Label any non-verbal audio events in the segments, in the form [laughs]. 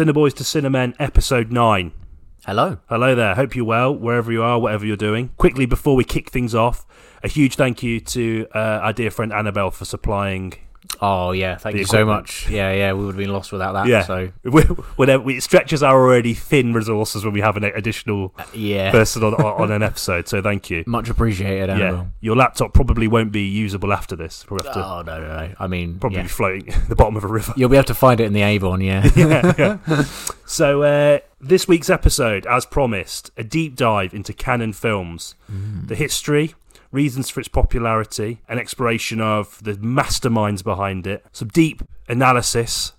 Cineboys to Cinemen, episode 9. Hello. Hello there. Hope you're well, wherever you are, whatever you're doing. Quickly, before we kick things off, a huge thank you to uh, our dear friend Annabelle for supplying. Oh yeah, thank The you so much. Yeah, yeah, we would have been lost without that. Yeah. So we- Whenever uh, we, it stretches our already thin resources when we have an additional uh, yeah, person on, on an [laughs] episode. So thank you. much appreciated. Yeah, your laptop probably won't be usable after this. Probably have to Oh no, no, no. I mean, probably yeah. be floating at [laughs] the bottom of a river. you'll be able to find it in the Avon. Yeah. [laughs] yeah, yeah. So uh, this week's episode, as promised, a deep dive into Cannon films, mm. the history, reasons for its popularity, an exploration of the masterminds behind it, some deep analysis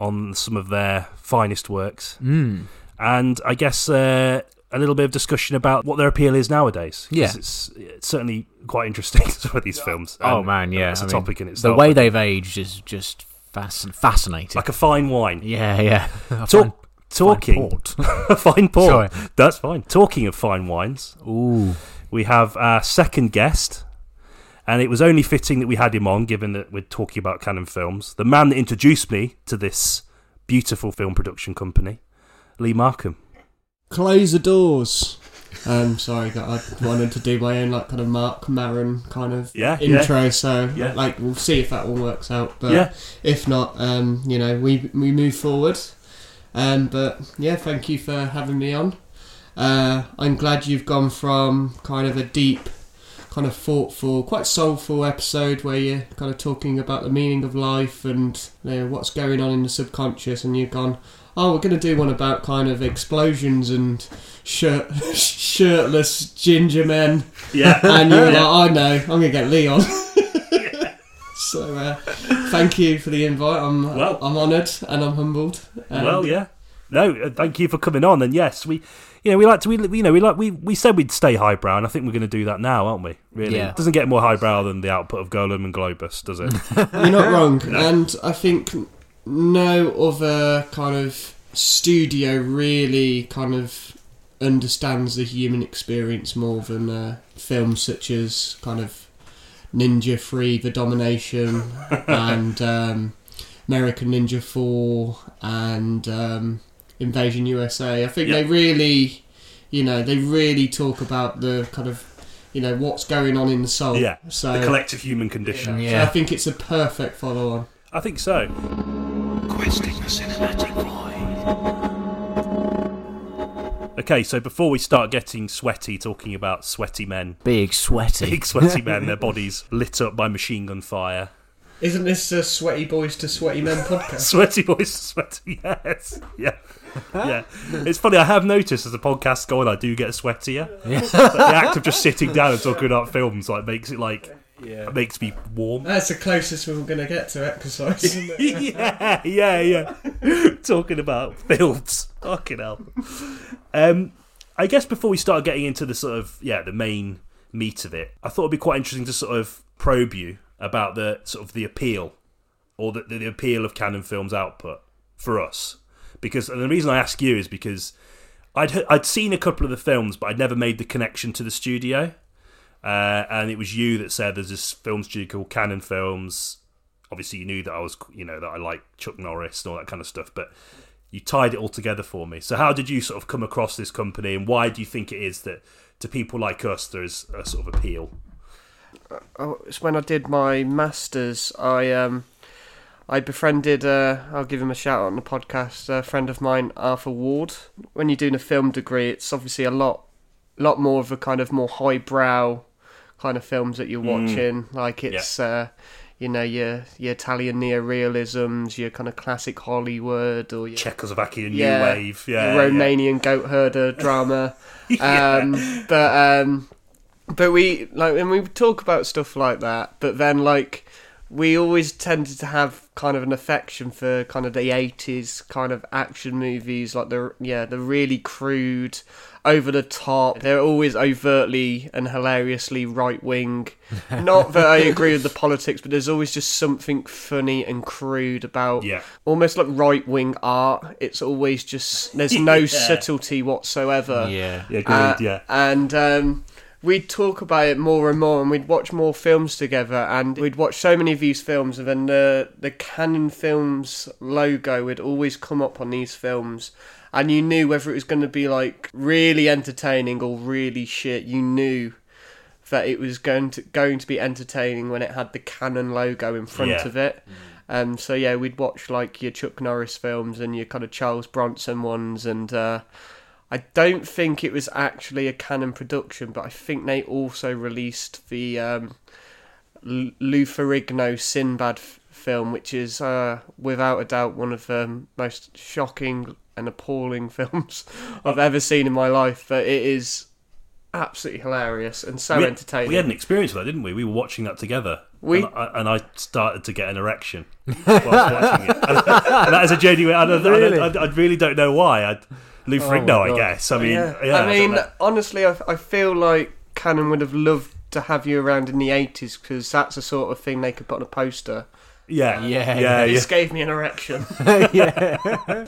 on some of their finest works, Mm. and I guess uh, a little bit of discussion about what their appeal is nowadays. 'cause Yeah. it's, it's certainly quite interesting [laughs] of these films. Oh and man, yeah. it's a I mean, topic in The way they've aged is just fascin- fascinating. like a fine wine. yeah, yeah. Talk, fine- talking fine port. [laughs] fine port. Sorry. That's fine. Talking of fine wines, Ooh. We have our second guest, and it was only fitting that we had him on, given that we're talking about Cannon Films. The man that introduced me to this beautiful film production company, Lee Markham. Close the doors. Um, sorry, that I wanted to do my own like kind of Marc Maron kind of Yeah, yeah. intro. So Yeah. like we'll see if that all works out. But yeah, if not, um, you know, we we move forward. Um, but yeah, thank you for having me on. Uh, I'm glad you've gone from kind of a deep, kind of thoughtful, quite soulful episode where you're kind of talking about the meaning of life and you know, what's going on in the subconscious, and you've gone, oh, we're going to do one about kind of explosions and shirt [laughs] shirtless ginger men, yeah. [laughs] and you're like, I know, I'm going to get Leon. [laughs] So uh, thank you for the invite. I'm Well- I'm honoured and I'm humbled. Um, well, yeah. No, uh, thank you for coming on. And yes, we, you know, we like to, we, you know, we like, we, we said we'd stay highbrow, and I think we're going to do that now, aren't we? Really, Yeah. it doesn't get more highbrow than the output of Golan and Globus, does it? [laughs] You're not wrong, and I think no other kind of studio really kind of understands the human experience more than uh, films such as kind of Ninja Free, The Domination, [laughs] and um, American Ninja Four, and um, Invasion USA. I think Yeah. they really, you know, they really talk about the kind of, you know, what's going on in the soul. Yeah, So. the collective human condition. Yeah. So I think it's a perfect follow on. I think so. Questing the cinematic void. Okay, so before we start getting sweaty, talking about sweaty men, Big sweaty. big sweaty men, [laughs] their bodies lit up by machine gun fire. Isn't this a Sweaty Boys to Sweaty Men podcast? [laughs] Sweaty boys, to sweaty, yes, yeah, [laughs] yeah. It's funny. I have noticed as the podcasts go on, I do get sweatier. Yeah. The act of just sitting down and talking about films like makes it like it makes me warm. That's the closest we're going to get to exercise, isn't it? [laughs] yeah, yeah, yeah. [laughs] Talking about films. Fucking hell. Um, I guess before we start getting into the sort of yeah the main meat of it, I thought it'd be quite interesting to sort of probe you about the sort of the appeal or the, the appeal of Cannon Films output for us. Because the reason I ask you is because I'd I'd seen a couple of the films, but I'd never made the connection to the studio. Uh, and it was you that said there's this film studio called Cannon Films. Obviously, you knew that I was, you know, that I like Chuck Norris and all that kind of stuff. But you tied it all together for me. So, how did you sort of come across this company, and why do you think it is that to people like us there's a sort of appeal? Oh, it's when I did my masters. I um, I befriended. Uh, I'll give him a shout out on the podcast. A friend of mine, Arthur Ward. When you're doing a film degree, it's obviously a lot, lot more of a kind of more highbrow kind of films that you're watching. Like it's. Uh, you know your your Italian neorealisms, your kind of classic Hollywood, or your Czechoslovakian Yeah, new wave, yeah, your yeah. Romanian goat herder [laughs] drama. Yeah. Um, but um, but we like when we talk about stuff like that. But then like we always tended to have kind of an affection for kind of the eighties kind of action movies, like the yeah the really crude, over the top. They're always overtly and hilariously right wing. [laughs] Not that I agree with the politics, but there's always just something funny and crude about Yeah. almost like right wing art. It's always just there's no [laughs] Yeah. subtlety whatsoever. Yeah. Yeah, agreed, Uh, yeah. And um, we'd talk about it more and more, and we'd watch more films together, and we'd watch so many of these films, and then the the Cannon Films logo would always come up on these films, and you knew whether it was going to be like really entertaining or really shit. You knew that it was going to going to be entertaining when it had the Cannon logo in front Yeah. of it. Um, so yeah, we'd watch like your Chuck Norris films and your kind of Charles Bronson ones, and uh, I don't think it was actually a Cannon production, but I think they also released the um, L- Lou Ferrigno Sinbad f- film, which is uh, without a doubt one of the most shocking and appalling [laughs] films I've ever seen in my life. But it is absolutely hilarious and so we, entertaining. we had an experience with that, didn't we? We were watching that together. We- and, I, and I started to get an erection whilst watching it. And, [laughs] and that is a genuine. I, don't, Really? I, don't- I, I really don't know why. I, Lou Oh Ferrigno, my I guess. I mean, yeah. yeah. I mean, know. honestly, I, I feel like Cannon would have loved to have you around in the 80s because that's the sort of thing they could put on a poster. yeah, Yeah. yeah, yeah. This gave me an erection. [laughs] [laughs] yeah.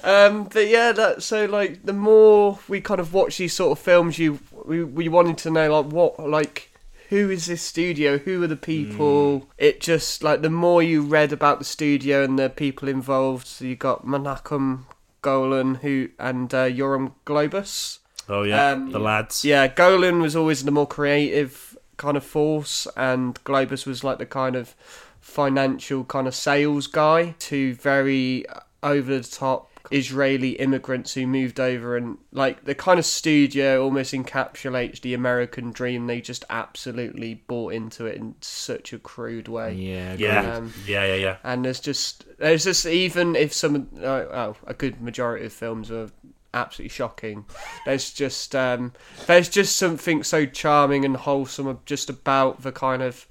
um, but yeah, that so like the more we kind of watch these sort of films, you we we wanted to know like what like who is this studio? Who are the people? It just like the more you read about the studio and the people involved, so you got Menachem Golan who and uh, Yoram Globus. Oh yeah, Um, the lads. Yeah, Golan was always the more creative kind of force, and Globus was like the kind of financial kind of sales guy. Two very over the top Israeli immigrants who moved over, and like the kind of studio almost encapsulates the American dream. They just absolutely bought into it in such a crude way. Yeah. yeah, Um, yeah, yeah, yeah. And there's just there's just even if some uh, oh a good majority of films are absolutely shocking. There's just um, there's just something so charming and wholesome just about the kind of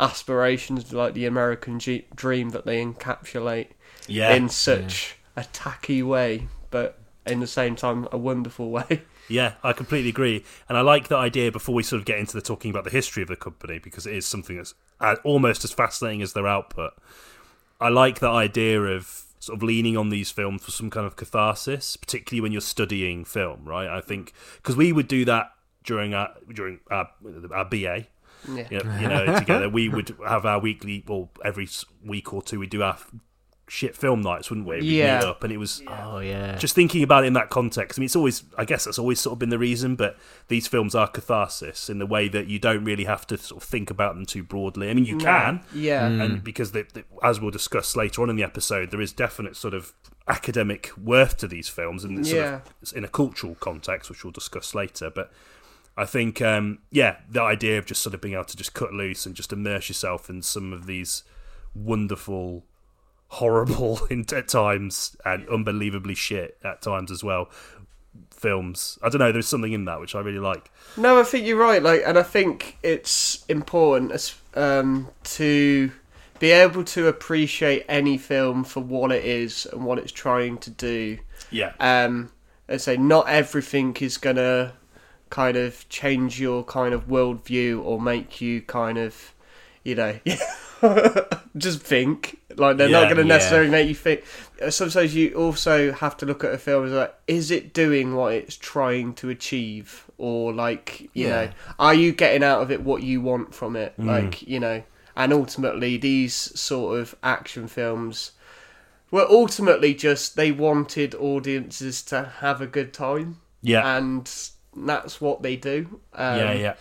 aspirations like the American G- dream that they encapsulate Yeah, in such a tacky way, but in the same time a wonderful way. [laughs] Yeah, I completely agree, and I like that idea. Before we sort of get into the talking about the history of the company, because it is something that's uh, almost as fascinating as their output. I like that idea of sort of leaning on these films for some kind of catharsis, particularly when you're studying film, right? I think because we would do that during our during our, our BA, Yeah. you know, you know, together. [laughs] We would have our weekly, well, every week or two, we do our f- shit film nights, wouldn't we? We'd Yeah. meet up, and it was Oh yeah. just thinking about it in that context. I mean, it's always, I guess, that's always sort of been the reason. But these films are catharsis in the way that you don't really have to sort of think about them too broadly. I mean, you can, Yeah. and because they, they, as we'll discuss later on in the episode, there is definite sort of academic worth to these films, and it's sort Yeah. of in a cultural context, which we'll discuss later. But I think, um, yeah, the idea of just sort of being able to just cut loose and just immerse yourself in some of these wonderful, horrible [laughs] in, at times and unbelievably shit at times as well films. I don't know. There's something in that which I really like. No, I think you're right. Like, and I think it's important um, to be able to appreciate any film for what it is and what it's trying to do. Yeah, Um, I say not everything is gonna kind of change your kind of worldview or make you kind of, you know, [laughs] just think. Like they're Yeah, not going to yeah. necessarily make you think. Uh, Sometimes you also have to look at a film as like, is it doing what it's trying to achieve, or like, you Yeah. know, are you getting out of it what you want from it? Like, you know, and ultimately these sort of action films were ultimately just they wanted audiences to have a good time, yeah, and that's what they do. Um, yeah, yeah.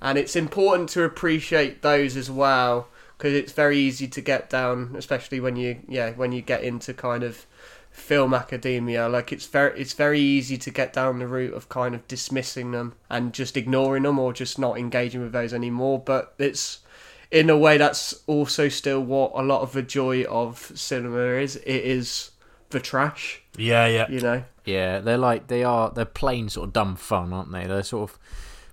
and it's important to appreciate those as well because it's very easy to get down especially when you yeah when you get into kind of film academia like it's very it's very easy to get down the route of kind of dismissing them and just ignoring them or just not engaging with those anymore but it's in a way that's also still what a lot of the joy of cinema is it is the trash Yeah, yeah. you know Yeah, they're like they are. They're plain sort of dumb fun, aren't they? They're sort of.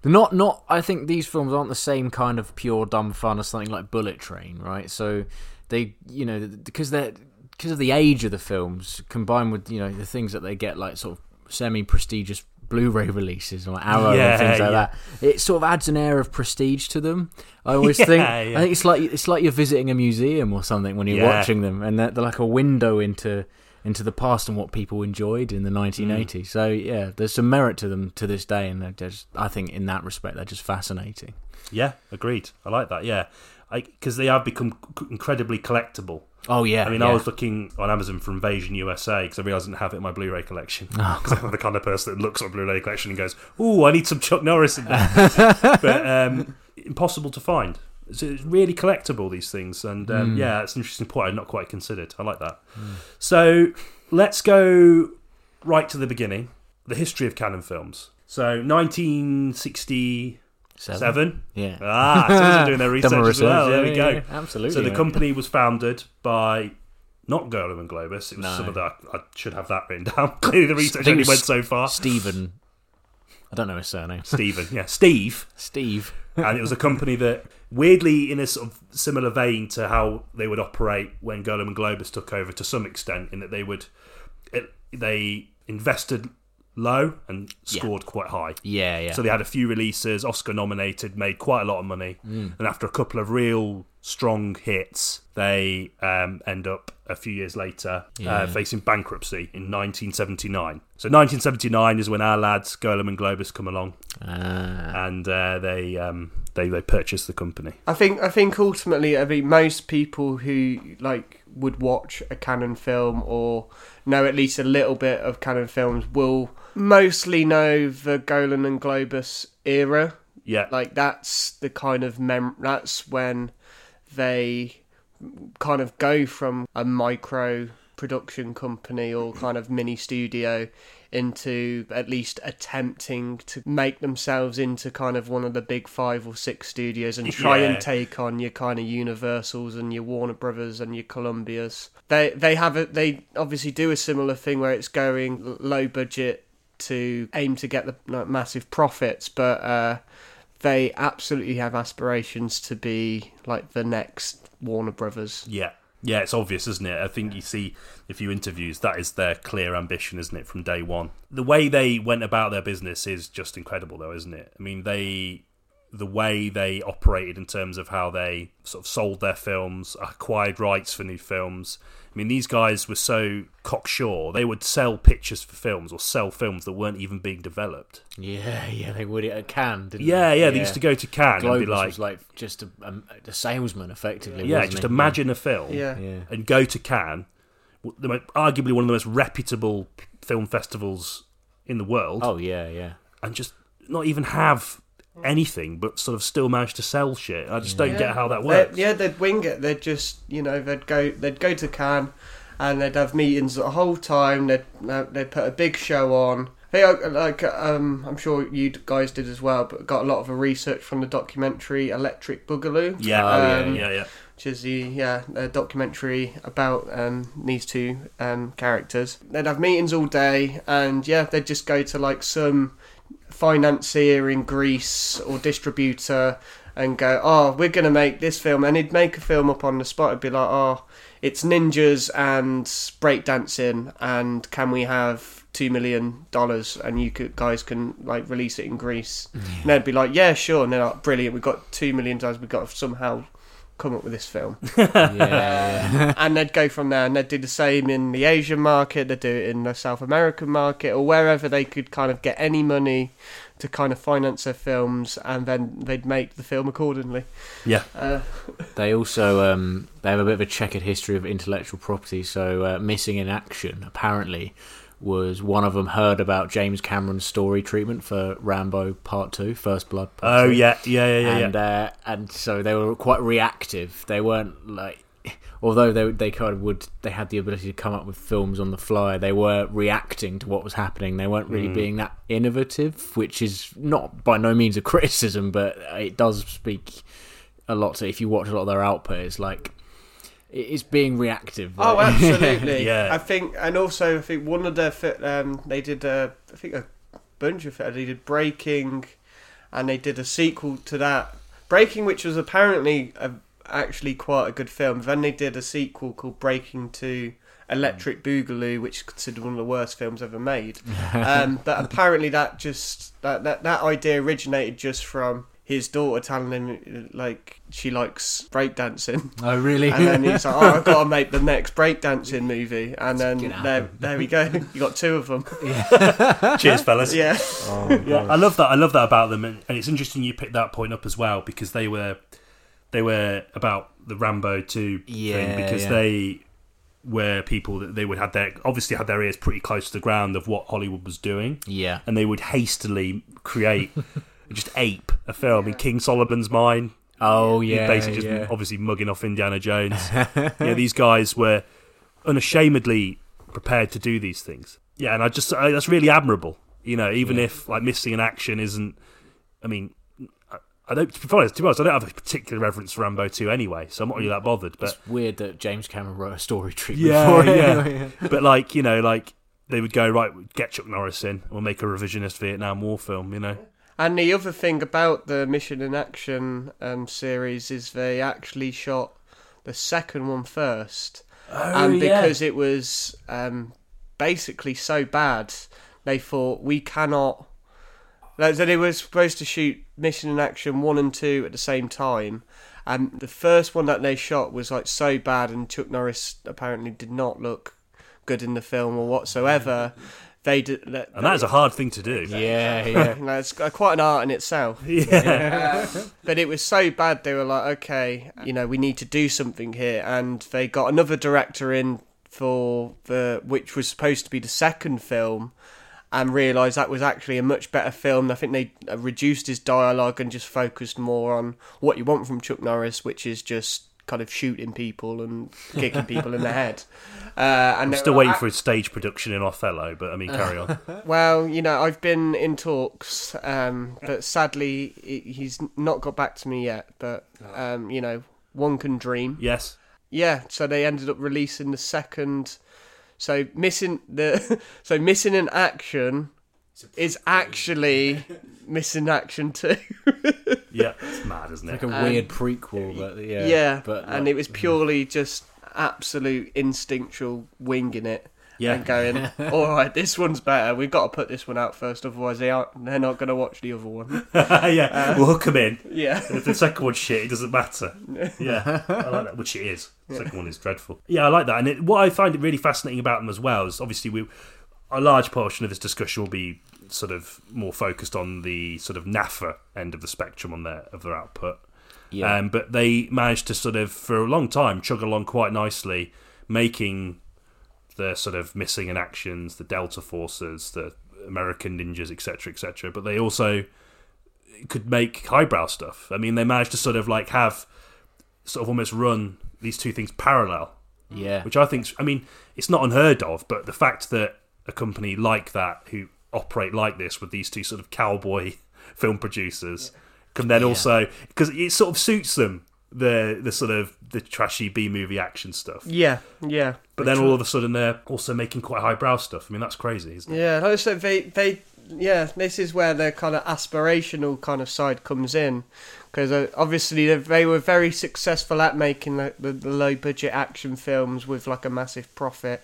They're not not. I think these films aren't the same kind of pure dumb fun as something like Bullet Train, right? So they, you know, because they're because of the age of the films, combined with you know the things that they get, like sort of semi-prestigious Blu-ray releases or Arrow Yeah, and things like yeah. that. It sort of adds an air of prestige to them. I always Yeah, think. I think it's like it's like you're visiting a museum or something when you're watching them, and they're, they're like a window into into the past and what people enjoyed in the 1980s. So yeah, there's some merit to them to this day, and they're just I think in that respect they're just fascinating. Yeah, agreed. I like that. Yeah, because they have become c- incredibly collectible. Oh yeah, I mean, yeah. I was looking on Amazon for Invasion USA because I realised I didn't have it in my Blu-ray collection. Oh. [laughs] Because I'm the kind of person that looks at a Blu-ray collection and goes, "Ooh, I need some Chuck Norris in there," [laughs] but um, impossible to find. So it's really collectible these things, and um, Hmm. yeah, it's an interesting point I'd not quite considered. I like that. So let's go right to the beginning, the history of Cannon films. So 1967. Seven. Yeah. Ah, so they're doing their [laughs] research, as well. research, There yeah, we go. yeah, yeah. Absolutely. So the company was founded by not Golan and Globus. It was No. some of that. I should have that written down. [laughs] Clearly, the research only went so far. Stephen. I don't know his surname. Stephen, yeah, Steve, [laughs] Steve. and it was a company that, weirdly, in a sort of similar vein to how they would operate when Golan and Globus took over, to some extent, in that they would, it, they invested low and scored quite high. Yeah, yeah. So they had a few releases, Oscar nominated, made quite a lot of money, Mm. and after a couple of real strong hits, they um, end up a few years later Yeah. uh, facing bankruptcy in 1979. So 1979 is when our lads Golan and Globus come along, Ah. and uh, they um, they they purchase the company. I think I think ultimately, I mean, most people who like would watch a Cannon film or know at least a little bit of Cannon films will mostly know the Golan and Globus era. Yeah, Like that's the kind of mem. That's when they kind of go from a micro production company or kind of mini studio into at least attempting to make themselves into kind of one of the big five or six studios and try Yeah. and take on your kind of Universals and your Warner Brothers and your Columbias. They they have a they obviously do a similar thing where it's going low budget to aim to get the like, massive profits, but uh, they absolutely have aspirations to be like the next Warner Brothers. yeah, yeah. It's obvious, isn't it? I think you see a few interviews that is their clear ambition, isn't it, from day one? The way they went about their business is just incredible, though, isn't it? I mean, they the way they operated in terms of how they sort of sold their films, acquired rights for new films. I mean, these guys were so cocksure. They would sell pictures for films or sell films that weren't even being developed. Yeah, yeah, they would at Cannes, didn't Yeah, they? yeah. They used to go to Cannes and be like, was like just a, a, a salesman, effectively. yeah, wasn't just he? imagine a film Yeah. Yeah. and go to Cannes, the, mo- arguably one of the most reputable film festivals in the world, Oh yeah, yeah. and just not even have anything, but sort of still manage to sell shit. I just don't get how that works. yeah, they'd wing it. They'd just, you know, they'd go, they'd go to Cannes, and they'd have meetings the whole time. They'd, uh, they'd put a big show on. They uh, like, um, I'm sure you guys did as well, but got a lot of research from the documentary Electric Boogaloo. Yeah, Oh, yeah, Um, yeah, yeah. which is the yeah a documentary about um, these two um, characters. They'd have meetings all day, and yeah, they'd just go to like some financier in Greece or distributor and go, "Oh, we're gonna make this film," and he'd make a film up on the spot. It'd be like, "Oh, it's ninjas and breakdancing, and can we have?" Two million dollars, and you could, guys can like release it in Greece. And they'd be like, "Yeah, sure." And they're like, "Brilliant! We've got two million dollars. We've got to somehow come up with this film." [laughs] yeah, and they'd go from there and they'd do the same in the Asian market, they'd do it in the South American market or wherever they could kind of get any money to kind of finance their films and then they'd make the film accordingly. Yeah. Uh, They also um, they have a bit of a checkered history of intellectual property. So uh, missing in action apparently was one of them heard about James Cameron's story treatment for Rambo Part Two, First Blood. Part Oh Two. yeah, yeah, yeah, yeah. and yeah. uh, and so they were quite reactive. They weren't like, although they they kind of would they had the ability to come up with films on the fly. They were reacting to what was happening. They weren't really being that innovative, which is not by no means a [laughs] criticism, but it does speak a lot to if you watch a lot of their output. It's like it's being reactive. oh, [laughs] absolutely. Yeah. I think, and also I think one of fi- um, they did uh, I think a bunch of. They did Breakin', and they did a sequel to that. Breakin', which was apparently a, actually quite a good film. Then they did a sequel called Breakin' to Electric Boogaloo, which is considered one of the worst films ever made. [laughs] um, but apparently that just that, that that idea originated just from his daughter telling him like she likes breakdancing. Oh, really? And then he's like, "Oh, I've got to [laughs] make the next breakdancing movie." And then there, there we go. You got two of them. [laughs] [laughs] Cheers, fellas. Yeah, oh, oh, Yeah, I love that. I love that about them, and, and it's interesting you picked that point up as well because they were they were about the Rambo two Yeah, thing because yeah. they were people that they would have their obviously had their ears pretty close to the ground of what Hollywood was doing, yeah. and they would hastily create just ape a film in King Solomon's Mine. Oh, You're yeah. basically just yeah. obviously mugging off Indiana Jones. [laughs] yeah, these guys were unashamedly prepared to do these things. Yeah, and I just I, that's really admirable. You know, even Yeah. if like missing an action isn't. I mean, I, I don't. To be honest, to be honest, I don't have a particular reverence for Rambo two anyway, so I'm not really that bothered. But It's weird that James Cameron wrote a story [laughs] treatment Yeah, for it. [laughs] yeah. but like you know, like they would go right, get Chuck Norris in, we'll make a revisionist Vietnam War film. You know, and the other thing about the Missing in Action um, series is they actually shot the second one first, and because it was um, basically so bad, they thought we cannot. Like, So they were supposed to shoot Missing in Action one and two at the same time, and the first one that they shot was like so bad, and Chuck Norris apparently did not look good in the film or whatsoever. [laughs] They did, and that is a hard thing to do. yeah, yeah. you [laughs] know, it's quite an art in itself. Yeah. But it was so bad, they were like, okay, you know, we need to do something here. And they got another director in for the, which was supposed to be the second film, and realised that was actually a much better film. I think they uh, reduced his dialogue and just focused more on what you want from Chuck Norris, which is just kind of shooting people and kicking people in the head. [laughs] Uh, and I'm still were waiting like, for a stage production in Othello, but I mean, carry on. [laughs] Well, you know, I've been in talks, um, but sadly, he's not got back to me yet. But um, you know, one can dream. yes. Yeah, so they ended up releasing the second. So missing the [laughs] so missing in action is actually [laughs] missing action too. [laughs] Yeah, it's mad, isn't it? Like a Um, weird prequel, but yeah. yeah, but and it was purely just absolute instinctual winging it. Yeah. and going, [laughs] all right, this one's better. We've got to put this one out first, otherwise they aren't. They're not going to watch the other one. yeah, we'll hook them in. Yeah. If the second one's shit, it doesn't matter. Yeah, I like that, which it is. The second one is dreadful. Yeah, I like that. And it, what I find it really fascinating about them as well is obviously we a large portion of this discussion will be sort of more focused on the sort of NAFA end of the spectrum on their of their output. yeah. Um, but they managed to sort of for a long time chug along quite nicely, making the sort of missing in actions, the Delta forces, the American ninjas, etc., etc. But they also could make highbrow stuff. I mean, they managed to sort of like have sort of almost run these two things parallel, yeah. which I think, I mean, it's not unheard of. But the fact that a company like that who operate like this with these two sort of cowboy [laughs] film producers can then Yeah. also because it sort of suits them the the sort of the trashy B movie action stuff. Yeah, yeah. But then all of a sudden they're also making quite highbrow stuff. I mean, that's crazy, isn't it? Yeah, like I said, they, they, yeah, this is where the kind of aspirational kind of side comes in. Because uh, obviously they- they were very successful at making the, the, the low budget action films with like a massive profit.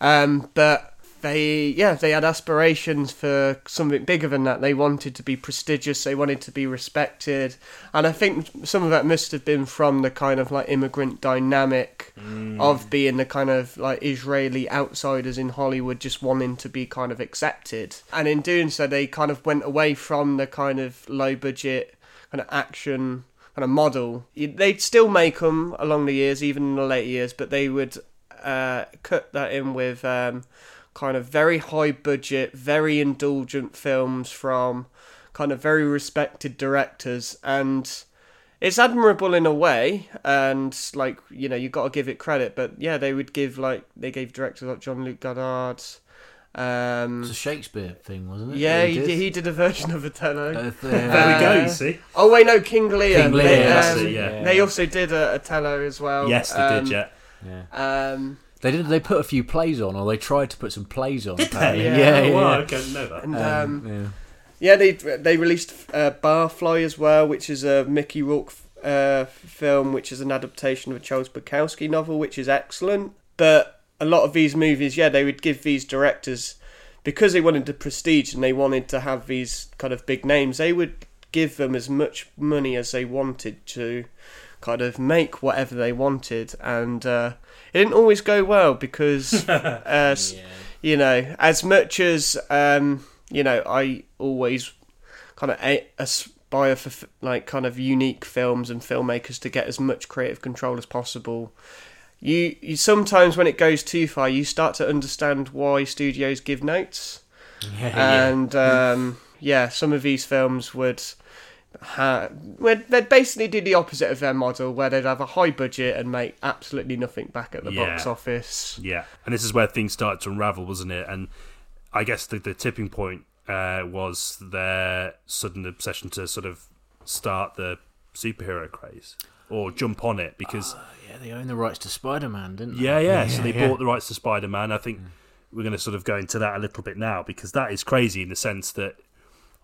Um, but they, yeah, they had aspirations for something bigger than that. They wanted to be prestigious, they wanted to be respected. And I think some of that must have been from the kind of like immigrant dynamic of being the kind of like Israeli outsiders in Hollywood just wanting to be kind of accepted. And in doing so, they kind of went away from the kind of low budget kind of action kind of model. They'd still make them along the years, even in the later years, but they would uh, cut that in with um, kind of very high budget, very indulgent films from kind of very respected directors and it's admirable in a way and like you know you got to give it credit but yeah they would give like they gave directors like Jean-Luc Godard um It's a Shakespeare thing, wasn't it? yeah he did, he did a version of Othello Uh, [laughs] There Uh, we go. You see? oh wait no King Lear, King Lear, they, um, it, yeah. they also did a Othello as well yes, they um, did. Yeah. yeah. um They did. They put a few plays on, or they tried to put some plays on. Did they? Yeah. Yeah, yeah. wow, yeah. I didn't know that. and Um, um yeah. Yeah, they they released uh, Barfly as well, which is a Mickey Rourke uh, film, which is an adaptation of a Charles Bukowski novel, which is excellent. But a lot of these movies, yeah, they would give these directors because they wanted the prestige and they wanted to have these kind of big names. They would give them as much money as they wanted to kind of make whatever they wanted, and uh, it didn't always go well because, [laughs] uh, s- you know, as much as um, you know, I always kind of aspire for like kind of unique films and filmmakers to get as much creative control as possible. You, you sometimes when it goes too far, you start to understand why studios give notes [laughs] Yeah, and um, yeah, some of these films would. Ha- they'd basically do the opposite of their model, where they'd have a high budget and make absolutely nothing back at the Yeah. box office. Yeah, and this is where things started to unravel, wasn't it? And I guess the, the tipping point uh, was their sudden obsession to sort of start the superhero craze or jump on it because yeah, they own the rights to Spider-Man, didn't they? yeah, yeah. So they yeah. bought the rights to Spider Man. I think we're going to sort of go into that a little bit now because that is crazy in the sense that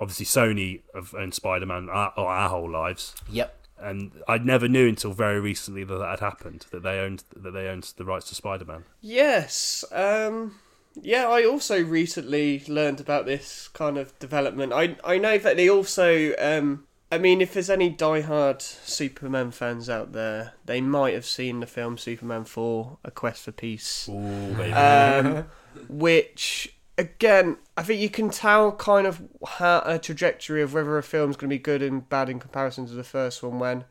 obviously Sony have owned Spider Man our, our whole lives. Yep. And I never knew until very recently that that had happened. That they owned that they owned the rights to Spider Man. Yes, um, yeah. I also recently learned about this kind of development. I I know that they also. Um, I mean, if there's any diehard Superman fans out there, they might have seen the film Superman 4: A Quest for Peace. Ooh, baby. um, which again I think you can tell kind of how a trajectory of whether a film's going to be good and bad in comparison to the first one. When,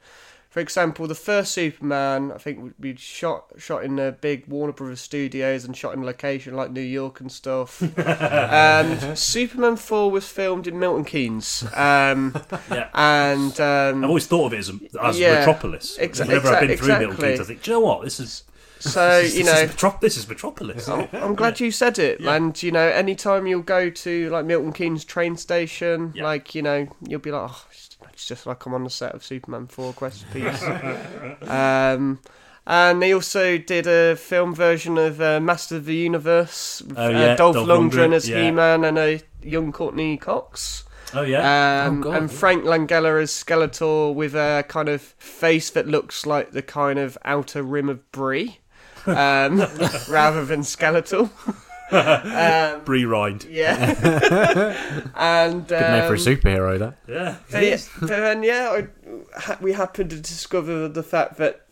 for example, the first Superman I think would be shot shot in the big Warner Brothers studios and shot in location like New York and stuff. [laughs] um, Superman Four was filmed in Milton Keynes. Um, [laughs] yeah. and um, I've always thought of it as, as Yeah, Metropolis. exa- Whenever I've been exa- through Milton. Keynes, I think, do you know what? This is so this, you this know is Metro- this is Metropolis. I'm glad you said it. And you know, anytime you'll go to like Milton Keynes train station, Yeah. like you know, you'll be like, oh, it's- just like I'm on the set of Superman 4 Quest Peace. [laughs] um, and they also did a film version of uh, Master of the Universe. with, Oh, uh, yeah, Dolph, Dolph Lundgren, Lundgren, as yeah. He-Man and a young Courteney Cox. oh yeah. Um, Oh, God, and yeah. Frank Langella as Skeletor with a kind of face that looks like the kind of outer rim of Brie, um, [laughs] rather than skeletal. [laughs] um, Brie Rind. yeah, [laughs] and Good name for a um, superhero, that. Yeah. but yeah, but then yeah, I, ha- we happened to discover the fact that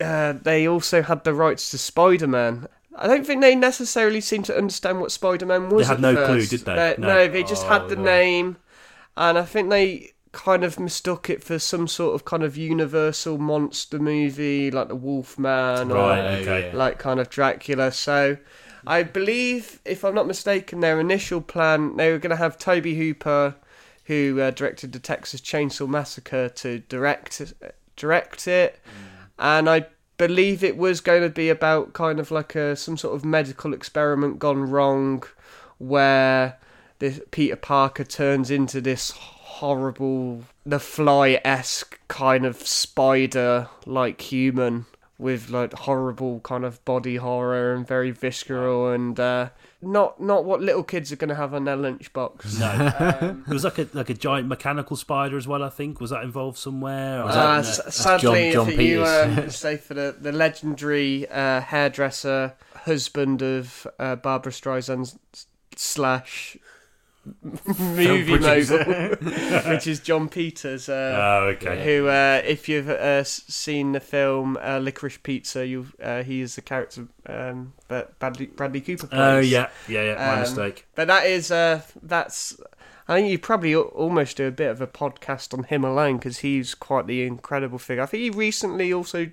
uh, they also had the rights to Spider-Man. I don't think they necessarily seemed to understand what Spider-Man was. They had at no clue, did they? Uh, No. no. they just Oh, had the no. name, and I think they kind of mistook it for some sort of kind of Universal monster movie, like the Wolfman, or Right. Yeah, okay. like kind of Dracula. So I believe, if I'm not mistaken, their initial plan they were going to have Tobe Hooper, who uh, directed the Texas Chainsaw Massacre, to direct direct it, and I believe it was going to be about kind of like a some sort of medical experiment gone wrong, where this Peter Parker turns into this horrible, the Fly esque kind of spider like human with like horrible kind of body horror and very visceral and uh, not not what little kids are going to have on their lunchbox. No. Um, It was like a like a giant mechanical spider as well. I think was that involved somewhere? Or was Uh, that- s- sadly, John- John for you, Peters. um, [laughs] say for the, the legendary uh, hairdresser, husband of uh, Barbra Streisand slash [laughs] movie mogul, [laughs] which is Jon Peters. Uh, oh, okay. who, uh, if you've uh, seen the film uh, Licorice Pizza, you uh, he is the character um, that Bradley, Bradley Cooper plays. Oh yeah, yeah, yeah. My Um, mistake. But that is uh, that's. I think you probably almost do a bit of a podcast on him alone because he's quite the incredible figure. I think he recently also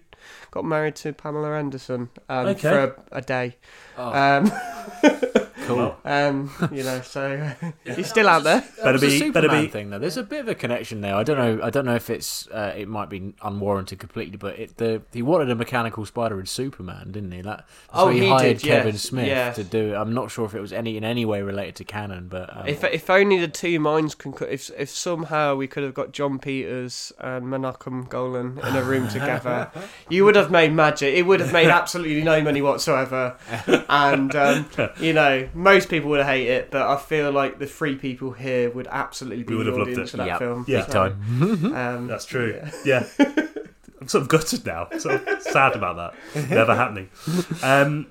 got married to Pamela Anderson um, Okay. for a, a day. Oh, [laughs] Cool. um, [laughs] you know, so [laughs] he's still out there. Better It's a be- better be- thing though. There's a bit of a connection there. I don't know. I don't know if it's uh, it might be unwarranted completely, but it, the he wanted a mechanical spider in Superman, didn't he? That, that's Oh, why he, he hired did, yeah. Kevin Smith Yeah. to do it. I'm not sure if it was any in any way related to Cannon, but um, If if only the two minds can if if somehow we could have got Jon Peters and Menachem Golan in a room together, [laughs] you would have made magic. It would have made absolutely no money whatsoever, and um, you know most people would hate it, but I feel like the three people here would absolutely be We would have loved it. for that Yep. film. Yeah. big time. [laughs] Um, That's true. yeah. Yeah. [laughs] I'm sort of gutted now. Sort of sad about that. Never happening. Um,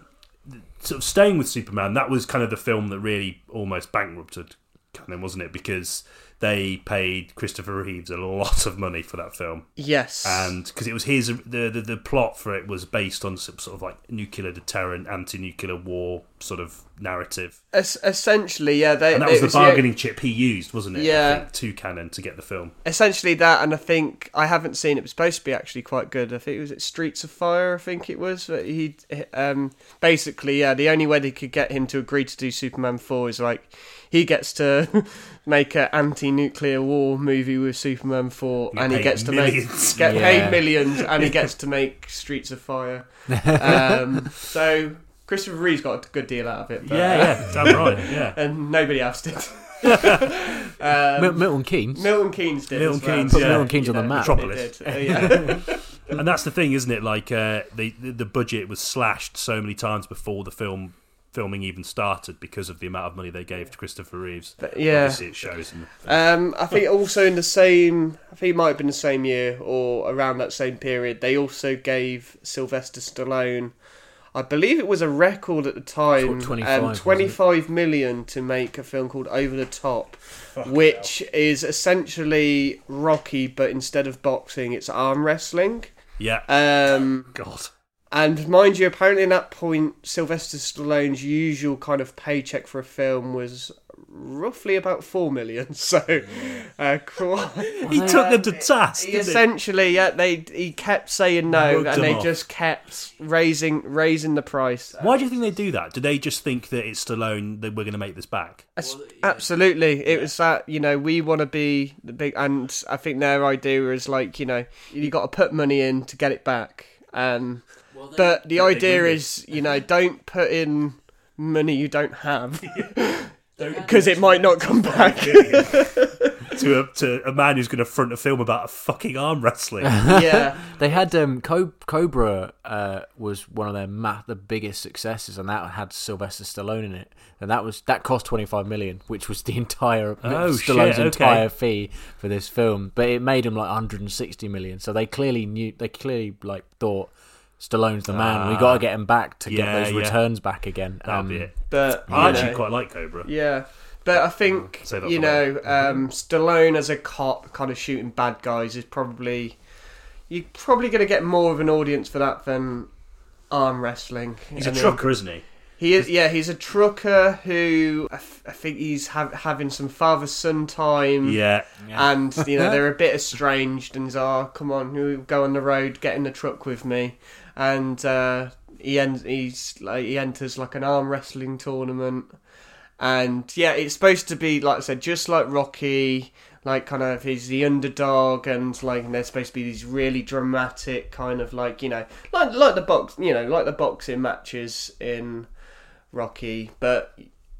sort of staying with Superman, that was kind of the film that really almost bankrupted Cannon, wasn't it? Because they paid Christopher Reeves a lot of money for that film, Yes. and because it was his the, the the plot for it was based on some sort of like nuclear deterrent, anti-nuclear war sort of narrative, Es- essentially, yeah. They, and that was the was, yeah, bargaining chip he used, wasn't it? I Yeah. think, to Cannon to get the film. essentially that, and I think I haven't seen it. Was supposed to be actually quite good. I think it was at Streets of Fire. I think it was. But he um, basically, yeah. The only way they could get him to agree to do Superman four is like he gets to [laughs] make an anti-nuclear war movie with Superman four, Get and he paid gets to millions. make [laughs] get Yeah. paid millions, and he [laughs] gets to make Streets of Fire. [laughs] Um, so Christopher Reeve's got a good deal out of it. But, yeah, yeah, damn right, yeah. and nobody else did. Mil- Milton Keynes. Milton Keynes did. Milton as well. Keynes, Put yeah. Milton Keynes You on the map. Metropolis. Uh, yeah. and that's the thing, isn't it? Like uh, the the budget was slashed so many times before the film filming even started because of the amount of money they gave to Christopher Reeves. But, yeah. Obviously, it shows. In Um, I think also in the same, I think it might have been the same year or around that same period, they also gave Sylvester Stallone, I believe it was a record at the time, 25, um, 25 million to make a film called Over the Top, which is essentially Rocky, but instead of boxing, it's arm wrestling. yeah. Um, God. And mind you, apparently at that point, Sylvester Stallone's usual kind of paycheck for a film was roughly about four million. [laughs] So, uh, He took them to task. he didn't he? essentially, yeah, they he kept saying no, Mugged and they off. just kept raising raising the price. Why do you think they do that? Do they just think that it's Stallone that we're going to make this back? As- Absolutely, it was that you know we want to be the big, and I think their idea is like you know you got to put money in to get it back, um, but the idea is you know don't put in money you don't have [laughs] because it might not come back. [laughs] to a to a man who's going to front a film about a fucking arm wrestling. [laughs] yeah, They had um, Co- Cobra uh, was one of their ma- the biggest successes, and that had Sylvester Stallone in it, and that was that cost twenty five million, which was the entire Oh, Stallone's shit, okay. entire fee for this film. But it made him like one hundred and sixty million, so they clearly knew they clearly like thought. Stallone's the man. we got to get him back to Yeah, get those yeah. returns back again. That'll Um, be it. but I actually know, quite like Cobra. Yeah, but I think you know um, Stallone as a cop, kind of shooting bad guys, is probably you're probably going to get more of an audience for that than arm wrestling. He's a And then- trucker, isn't he? He is, yeah. He's a trucker who I, f- I think he's have, having some father son time. Yeah. And you know [laughs] they're a bit estranged, and he's oh come on, you go on the road, get in the truck with me, and uh, he he's like he enters like an arm wrestling tournament, and yeah, it's supposed to be like I said, just like Rocky, like kind of he's the underdog, and like there's supposed to be these really dramatic kind of like you know like like the box you know like the boxing matches in Rocky, but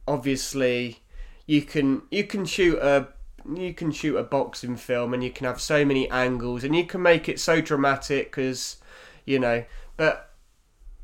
obviously you can you can shoot a you can shoot a boxing film and you can have so many angles and you can make it so dramatic because you know but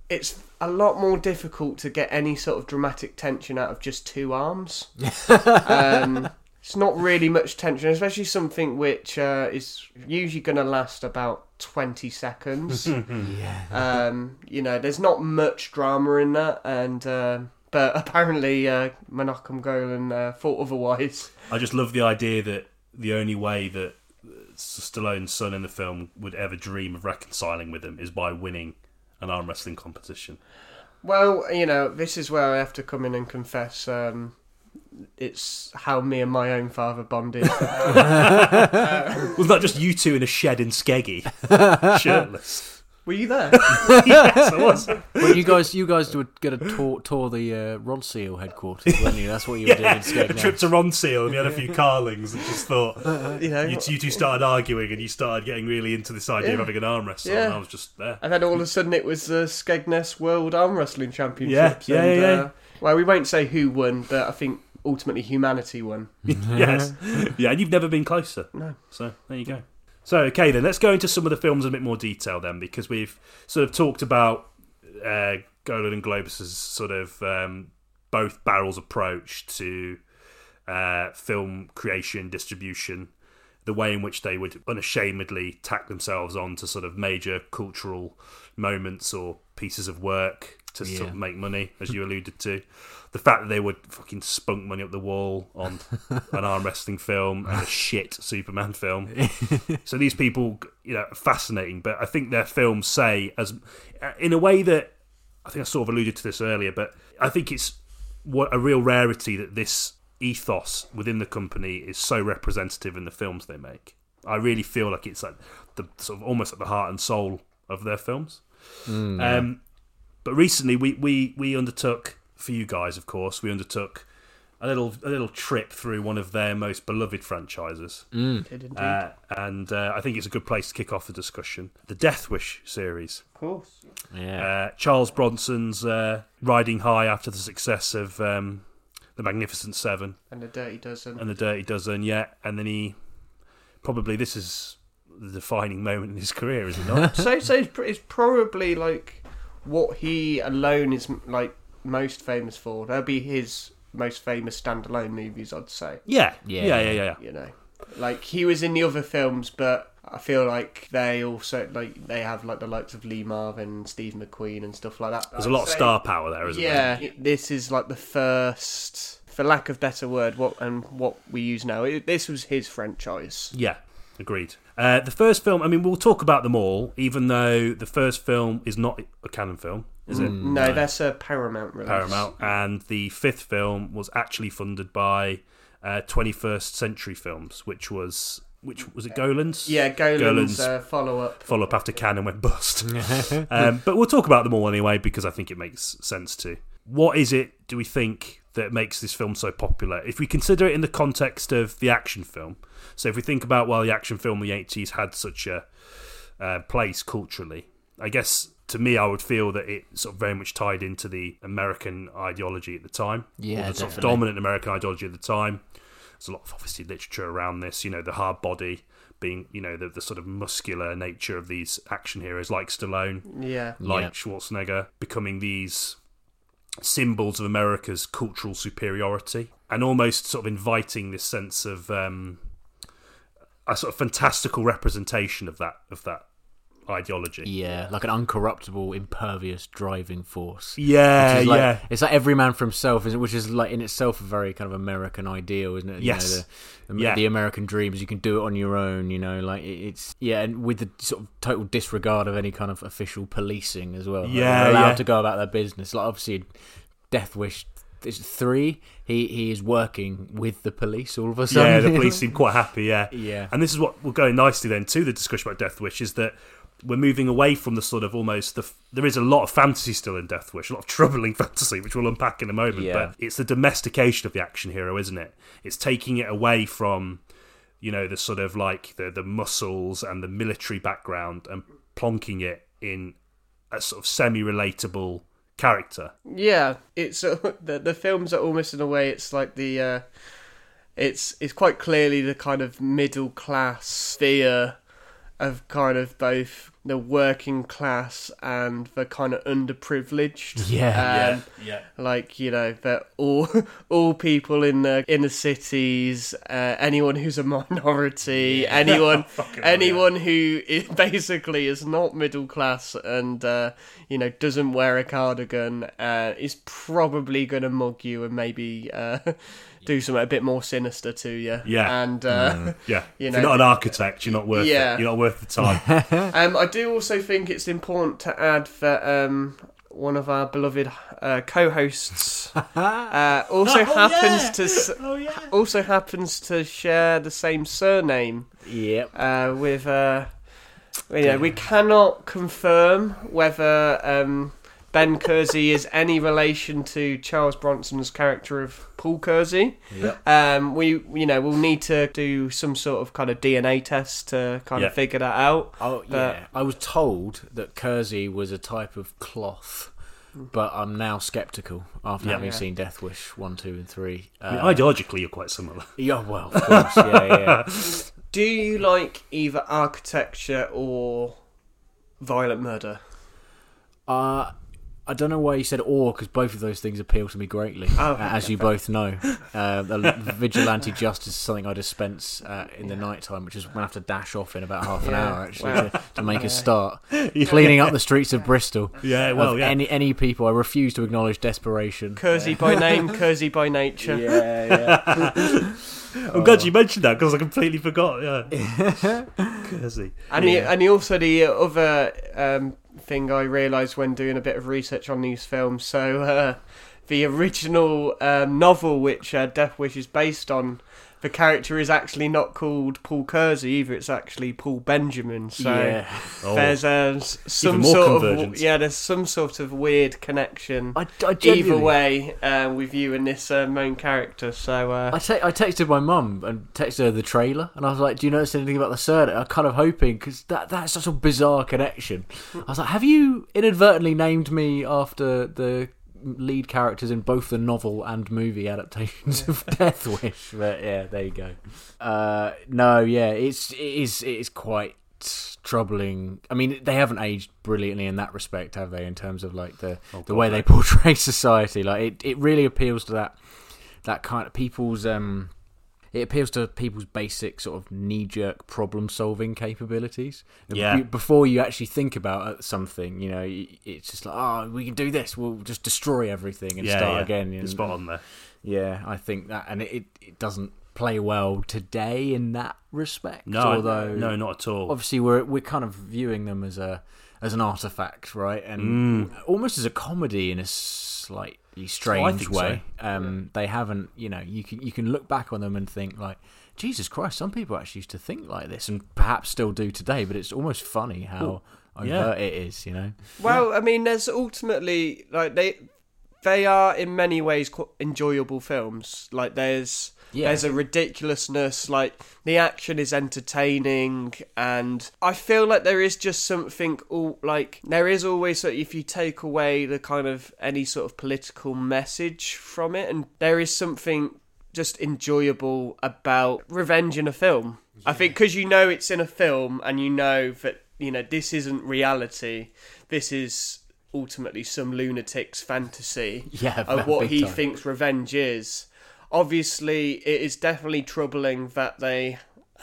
it's a lot more difficult to get any sort of dramatic tension out of just two arms. [laughs] Um, it's not really much tension especially something which uh, is usually going to last about 20 seconds. [laughs] Um, you know there's not much drama in that and um but apparently uh, Menachem Golan uh, thought otherwise. I just love the idea that the only way that Stallone's son in the film would ever dream of reconciling with him is by winning an arm wrestling competition. Well, you know, this is where I have to come in and confess. Um, it's how me and my own father bonded. [laughs] Was that just you two in a shed in Skeggy, [laughs] shirtless? Were you there? [laughs] yes, I was. Well, you guys, you guys were going to tour, tour the uh, Ronseal headquarters, weren't you? That's what you were doing in A Skegness. trip to Ronseal, and we had a few carlings, and just thought [laughs] you know. you, you two started arguing, and you started getting really into this idea of having an arm wrestle. Yeah. And I was just there. And then all of a sudden it was the Skegness World Arm Wrestling Championships. Yeah, yeah, and, yeah. Uh, well, we won't say who won, but I think ultimately humanity won. [laughs] yes, yeah, and you've never been closer. No. So there you go. So okay, then let's go into some of the films in a bit more detail then, because we've sort of talked about uh, Golan and Globus's sort of um, both barrels approach to uh, film creation, distribution, the way in which they would unashamedly tack themselves on to sort of major cultural moments or pieces of work to sort of make money, as you alluded to. The fact that they would fucking spunk money up the wall on an arm wrestling film and a [laughs] shit Superman film. [laughs] so these people, you know, are fascinating. But I think their films say, as in a way that I think I sort of alluded to this earlier, but I think it's what a real rarity that this ethos within the company is so representative in the films they make. I really feel like it's like the sort of almost at the heart and soul of their films. Um, but recently, we, we we undertook for you guys, of course, we undertook a little a little trip through one of their most beloved franchises, Did indeed. uh, and uh, I think it's a good place to kick off the discussion. The Death Wish series. of course. Yeah. Uh, Charles Bronson's uh, riding high after the success of um, the Magnificent Seven And the Dirty Dozen. and the Dirty Dozen, yeah, and then he probably this is the defining moment in his career, is it not? [laughs] so, so it's probably like what he alone is like most famous for. That'll be his most famous standalone movies, I'd say. yeah, Yeah. yeah, yeah, yeah, yeah. You know, like he was in the other films, but I feel like they also like they have like the likes of Lee Marvin, Steve McQueen, and stuff like that. There's a lot of star power there, isn't yeah, there? it- this is like the first, for lack of better word, what and what we use now. It, this was his franchise. Yeah, agreed. Uh, the first film, I mean, we'll talk about them all, even though the first film is not a Cannon film, is it? No, that's a Paramount release. Paramount. And the fifth film was actually funded by uh, 21st Century Films, which was which was it Golan's? Yeah, Golan's, Golan's uh, follow up. follow up after Cannon went bust. [laughs] [laughs] um, but we'll talk about them all anyway because I think it makes sense to. What is it, do we think, that makes this film so popular? If we consider it in the context of the action film, so if we think about well, the action film in the 80s had such a uh, place culturally, I guess to me, I would feel that it sort of very much tied into the American ideology at the time. Yeah, or the sort of dominant American ideology at the time. There's a lot of obviously literature around this. You know, the hard body being, you know, the, the sort of muscular nature of these action heroes like Stallone, Yeah. like Yeah. Schwarzenegger, becoming these symbols of America's cultural superiority, and almost sort of inviting this sense of um, a sort of fantastical representation of that of that ideology. Yeah, like an uncorruptible, impervious driving force. Yeah, Which is like, yeah. It's like every man for himself, which is like in itself a very kind of American ideal, isn't it? You Yes. know, the, the, Yeah. the American dreams. You can do it on your own. You know, like it's yeah, and with the sort of total disregard of any kind of official policing as well. Yeah, they're allowed yeah. to go about their business. Like obviously, Death Wish. Is it three? He he is working with the police all of a sudden. Yeah, the police seem quite happy. Yeah, [laughs] Yeah. And this is what we're going nicely then to the discussion about Death Wish is that we're moving away from the sort of almost the. There is a lot of fantasy still in Death Wish, a lot of troubling [laughs] fantasy, which we'll unpack in a moment. Yeah. But it's the domestication of the action hero, isn't it? It's taking it away from, you know, the sort of like the the muscles and the military background and plonking it in a sort of semi relatable character. Yeah, it's uh, [laughs] the the films are almost in a way. It's like the uh, it's it's quite clearly the kind of middle class sphere of kind of both the working class and the kind of underprivileged. Yeah. Um, yeah. like you know that all [laughs] all people in the inner cities uh, anyone who's a minority [laughs] anyone [laughs] Fucking hell, anyone who is basically is not middle class and uh, you know doesn't wear a cardigan uh, is probably gonna mug you and maybe uh, do something a bit more sinister to you Yeah. and uh, [laughs] Yeah, You if know- you're not an architect, you're not worth Yeah. it. You're not worth the time. [laughs] Um, I do also think it's important to add that um, one of our beloved uh, co-hosts [laughs] uh, also happens to s- also happens to share the same surname Yep. uh, with. Uh, you know, we cannot confirm whether um, Ben Kersey is any relation to Charles Bronson's character of Paul Kersey. Yep. Um, we, you know, we'll need to do some sort of kind of DNA test to kind Yeah. of figure that out. Oh But- yeah, I was told that Kersey was a type of cloth, but I'm now skeptical after Yeah. having Yeah. seen Death Wish one, two, and three. I mean, Uh, ideologically, you're quite similar. [laughs] yeah, well, of course, yeah, yeah. [laughs] Do you like either architecture or violent murder? Uh, I don't know why you said or because both of those things appeal to me greatly, Oh, as you both know. Uh, vigilante justice is something I dispense uh, in the night time, which is when I have to dash off in about half an Yeah. hour actually Wow. to, to make a start, [laughs] cleaning up the streets of Bristol. Yeah, well, of yeah. Any any people, I refuse to acknowledge desperation. Kersey by [laughs] name, Kersey by nature. Yeah, yeah. [laughs] I'm glad you mentioned that because I completely forgot. Yeah, Kersey. And Yeah. and the, also the other um, thing I realised when doing a bit of research on these films, so uh, the original um, novel which uh, Death Wish is based on, the character is actually not called Paul Kersey either. It's actually Paul Benjamin. So yeah. [laughs] Oh, there's uh, some sort of yeah, there's some sort of weird connection. I, I Either way, uh, with you and this uh, main character. So uh, I, te- I texted my mum and texted her the trailer, and I was like, "Do you notice anything about the surname?" I'm kind of hoping because that that's such a bizarre connection. I was like, "Have you inadvertently named me after the lead characters in both the novel and movie adaptations of Death Wish?" But yeah, there you go. Uh, no, yeah, it's it is it is quite troubling. I mean, they haven't aged brilliantly in that respect, have they? In terms of like the the God, way no. they portray [laughs] society, like it, it really appeals to that that kind of people's um it appeals to people's basic sort of knee-jerk problem-solving capabilities. Yeah. Before you actually think about uh, something, you know, it's just like, oh, we can do this. We'll just destroy everything and yeah, start yeah. again. And- spot on there. Yeah, I think that, and it, it, it doesn't play well today in that respect. No, although no, not at all. obviously we're we're kind of viewing them as a as an artifact, right? And Mm. almost as a comedy in a slightly I strange think way. Um, They haven't, you know, you can you can look back on them and think like, Jesus Christ, some people actually used to think like this, and perhaps still do today. But it's almost funny how yeah. overt it is, you know. Well, I mean, there's ultimately like they they are in many ways qu- enjoyable films. Like there's Yeah. there's a ridiculousness. Like the action is entertaining, and I feel like there is just something. All like there is always if you take away the kind of any sort of political message from it, and there is something just enjoyable about revenge in a film. I think because you know it's in a film and you know that you know this isn't reality. This is ultimately some lunatic's fantasy Yeah, of what he time. thinks revenge is. Obviously, it is definitely troubling that they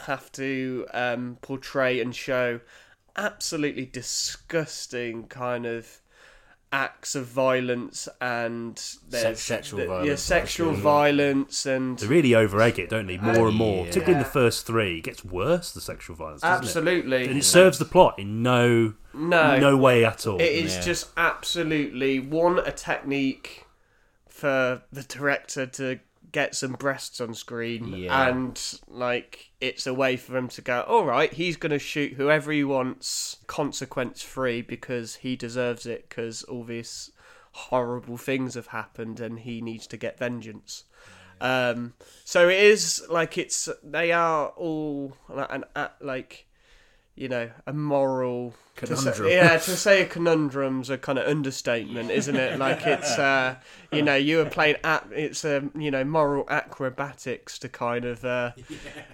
have to um, portray and show absolutely disgusting kind of acts of violence and there's sexual the- violence, yeah, sexual actually. violence and They really over egg it, don't they? More and more. yeah. Particularly in the first three. It gets worse, the sexual violence, doesn't it? absolutely And it serves the plot in no no no way at all. It is Yeah. just absolutely one a technique for the director to get some breasts on screen, Yeah. and like it's a way for him to go. All right, he's going to shoot whoever he wants, consequence free, because he deserves it. Because all these horrible things have happened, and he needs to get vengeance. Um, so it is like it's they are all an, an, like you know a moral to say- Conundrum. yeah, to say a conundrum's a kind of understatement, isn't it? Like it's uh, you know you were playing at it's um, you know moral acrobatics to kind of uh,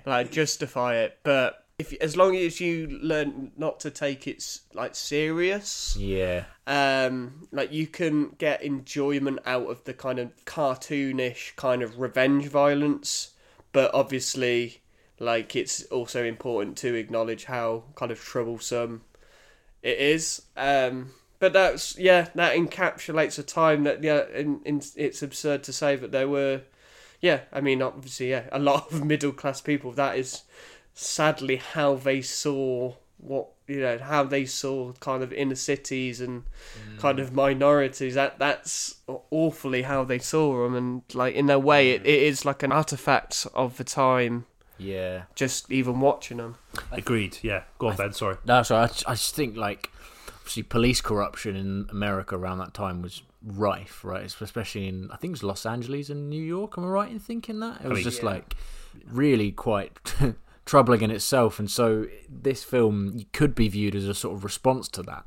like justify it, but. If, as long as you learn not to take it like serious, Yeah, um, like you can get enjoyment out of the kind of cartoonish kind of revenge violence, but obviously, like it's also important to acknowledge how kind of troublesome it is. Um, but that's yeah, that encapsulates a time that yeah, in, in, it's absurd to say that there were, yeah, I mean obviously yeah, a lot of [laughs] middle class people. That is sadly how they saw what you know how they saw kind of inner cities and kind of minorities. That that's awfully how they saw them and like in a way it, it is like an artifact of the time yeah. just even watching them Agreed. Yeah. Go on, Ben. Sorry. No, sorry. I, just- I just think like obviously police corruption in America around that time was rife, right? Especially in I think it was Los Angeles and New York. Am I right in thinking that? It was mean, just yeah. like really quite [laughs] troubling in itself, and so this film could be viewed as a sort of response to that.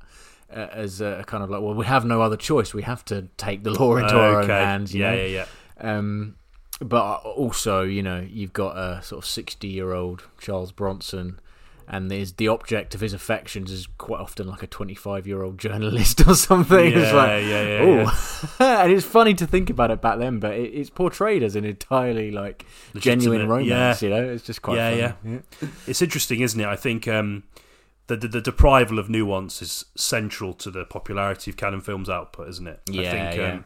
Uh, as a kind of like, well, we have no other choice. We have to take the law into our own hands. You Yeah, know? yeah, yeah. Um, but also, you know, you've got a sort of sixty-year-old Charles Bronson, and there's the object of his affections is quite often like a 25 year old journalist [laughs] or something. it's Yeah, like, yeah, yeah, "Ooh." [laughs] and it's funny to think about it back then, but it, it's portrayed as an entirely like genuine romance. yeah. You know, it's just quite Yeah, funny. It's interesting, isn't it? I think um, the, the the deprival of nuance is central to the popularity of Cannon films output, isn't it? I Yeah, think, yeah. Um,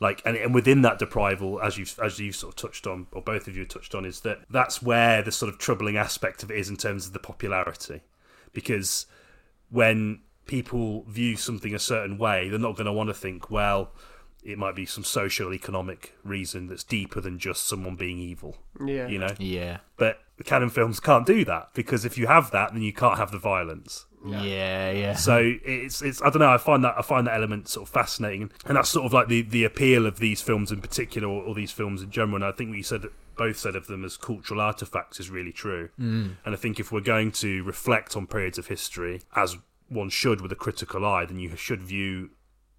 like, and, and within that deprival, as you've as you've sort of touched on, or both of you touched on, is that that's where the sort of troubling aspect of it is in terms of the popularity, because when people view something a certain way, they're not going to want to think, well, it might be some social economic reason that's deeper than just someone being evil. Yeah. You know, Yeah. but the Cannon films can't do that because if you have that, then you can't have the violence. Yeah, yeah. So it's it's I don't know. I find that I find that element sort of fascinating, and that's sort of like the, the appeal of these films in particular, or, or these films in general. And I think what you said both said of them as cultural artifacts is really true. Mm. And I think if we're going to reflect on periods of history as one should with a critical eye, then you should view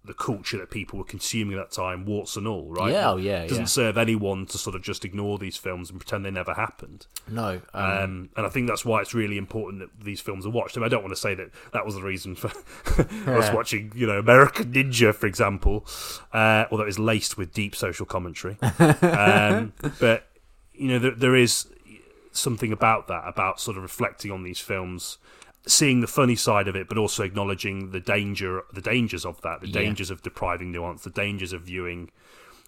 the culture that people were consuming at that time, warts and all, right? Yeah, oh, yeah, It doesn't yeah. serve anyone to sort of just ignore these films and pretend they never happened. no. Um, Um, and I think that's why it's really important that these films are watched. I, mean, I don't want to say that that was the reason for [laughs] us watching, you know, American Ninja, for example, uh, although it's laced with deep social commentary. um, [laughs] but you know, there, there is something about that, about sort of reflecting on these films, seeing the funny side of it, but also acknowledging the danger, the dangers of that, the Yeah. dangers of depriving nuance, the dangers of viewing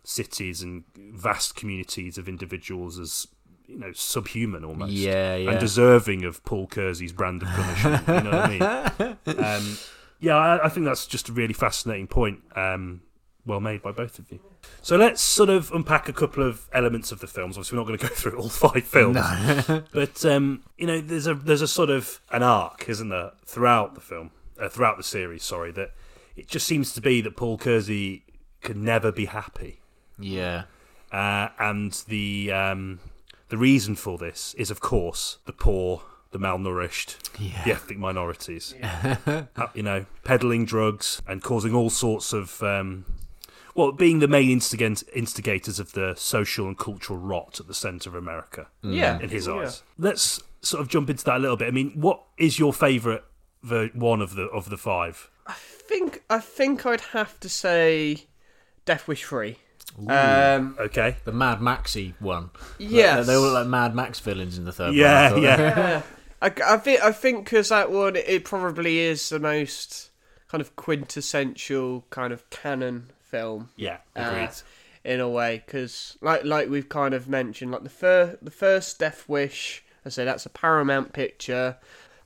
cities and vast communities of individuals as you know subhuman almost Yeah, yeah. and deserving of Paul Kersey's brand of punishment. you know what I mean? [laughs] Um, yeah, I, I think that's just a really fascinating point. Um, well made by both of you. So let's sort of unpack a couple of elements of the films. Obviously, we're not going [laughs] to go through all five films, [laughs] but um, you know, there's a there's a sort of an arc, isn't there, throughout the film, uh, throughout the series. Sorry, that it just seems to be that Paul Kersey could never be happy yeah. uh, and the um, the reason for this is, of course, the poor, the malnourished, Yeah. the ethnic minorities. [laughs] Uh, you know, peddling drugs and causing all sorts of. Um, well, being the main instigant- instigators of the social and cultural rot at the centre of America, Yeah. in his Yeah. eyes. Let's sort of jump into that a little bit. I mean, what is your favourite ver- one of the of the five? I think I think I'd have to say Death Wish Free. Um, Okay, The Mad Maxy one. yes. They, they all look like Mad Max villains in the third yeah, one. I yeah, [laughs] yeah. I, I think I think because that one it probably is the most kind of quintessential kind of Cannon film yeah. uh, in a way because like like we've kind of mentioned like the first the first Death Wish I say that's a Paramount picture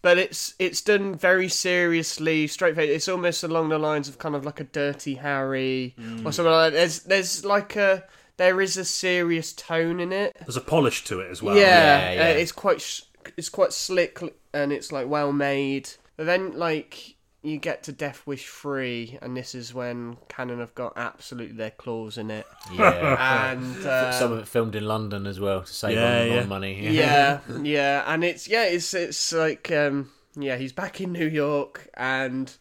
but it's it's done very seriously straight face it's almost along the lines of kind of like a Dirty Harry or something like that there's there's like a there is a serious tone in it There's a polish to it as well. yeah, Yeah, yeah. Uh, it's quite sh- it's quite slick and it's like well made. But then like you get to Death Wish three, and this is when Cannon have got absolutely their claws in it, Yeah. [laughs] and uh, Some of it filmed in London as well to save Yeah, on, yeah. on money. yeah, yeah, and it's yeah, it's it's like um yeah, he's back in New York and.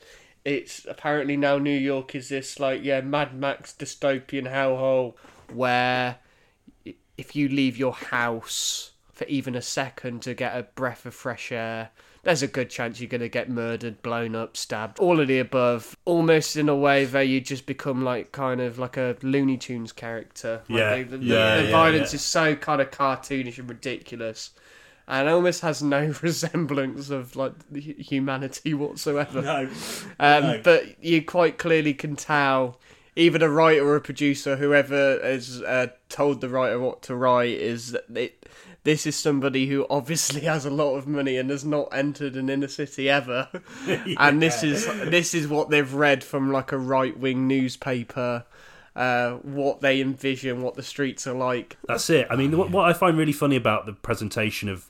It's apparently now New York is this like yeah Mad Max dystopian hellhole where if you leave your house for even a second to get a breath of fresh air, there's a good chance you're going to get murdered, blown up, stabbed, all of the above. Almost in a way where you just become like kind of like a Looney Tunes character. Like, Yeah, the, the- yeah, the yeah, violence yeah. is so kind of cartoonish and ridiculous. And almost has no [laughs] resemblance of like humanity whatsoever. No. Um, No. But you quite clearly can tell, even a writer or a producer, whoever has uh, told the writer what to write, is that it, this is somebody who obviously [laughs] has a lot of money and has not entered an inner city ever, [laughs] and this is this is what they've read from like a right wing newspaper. Uh, what they envision, what the streets are like. That's it. I mean, what, what I find really funny about the presentation of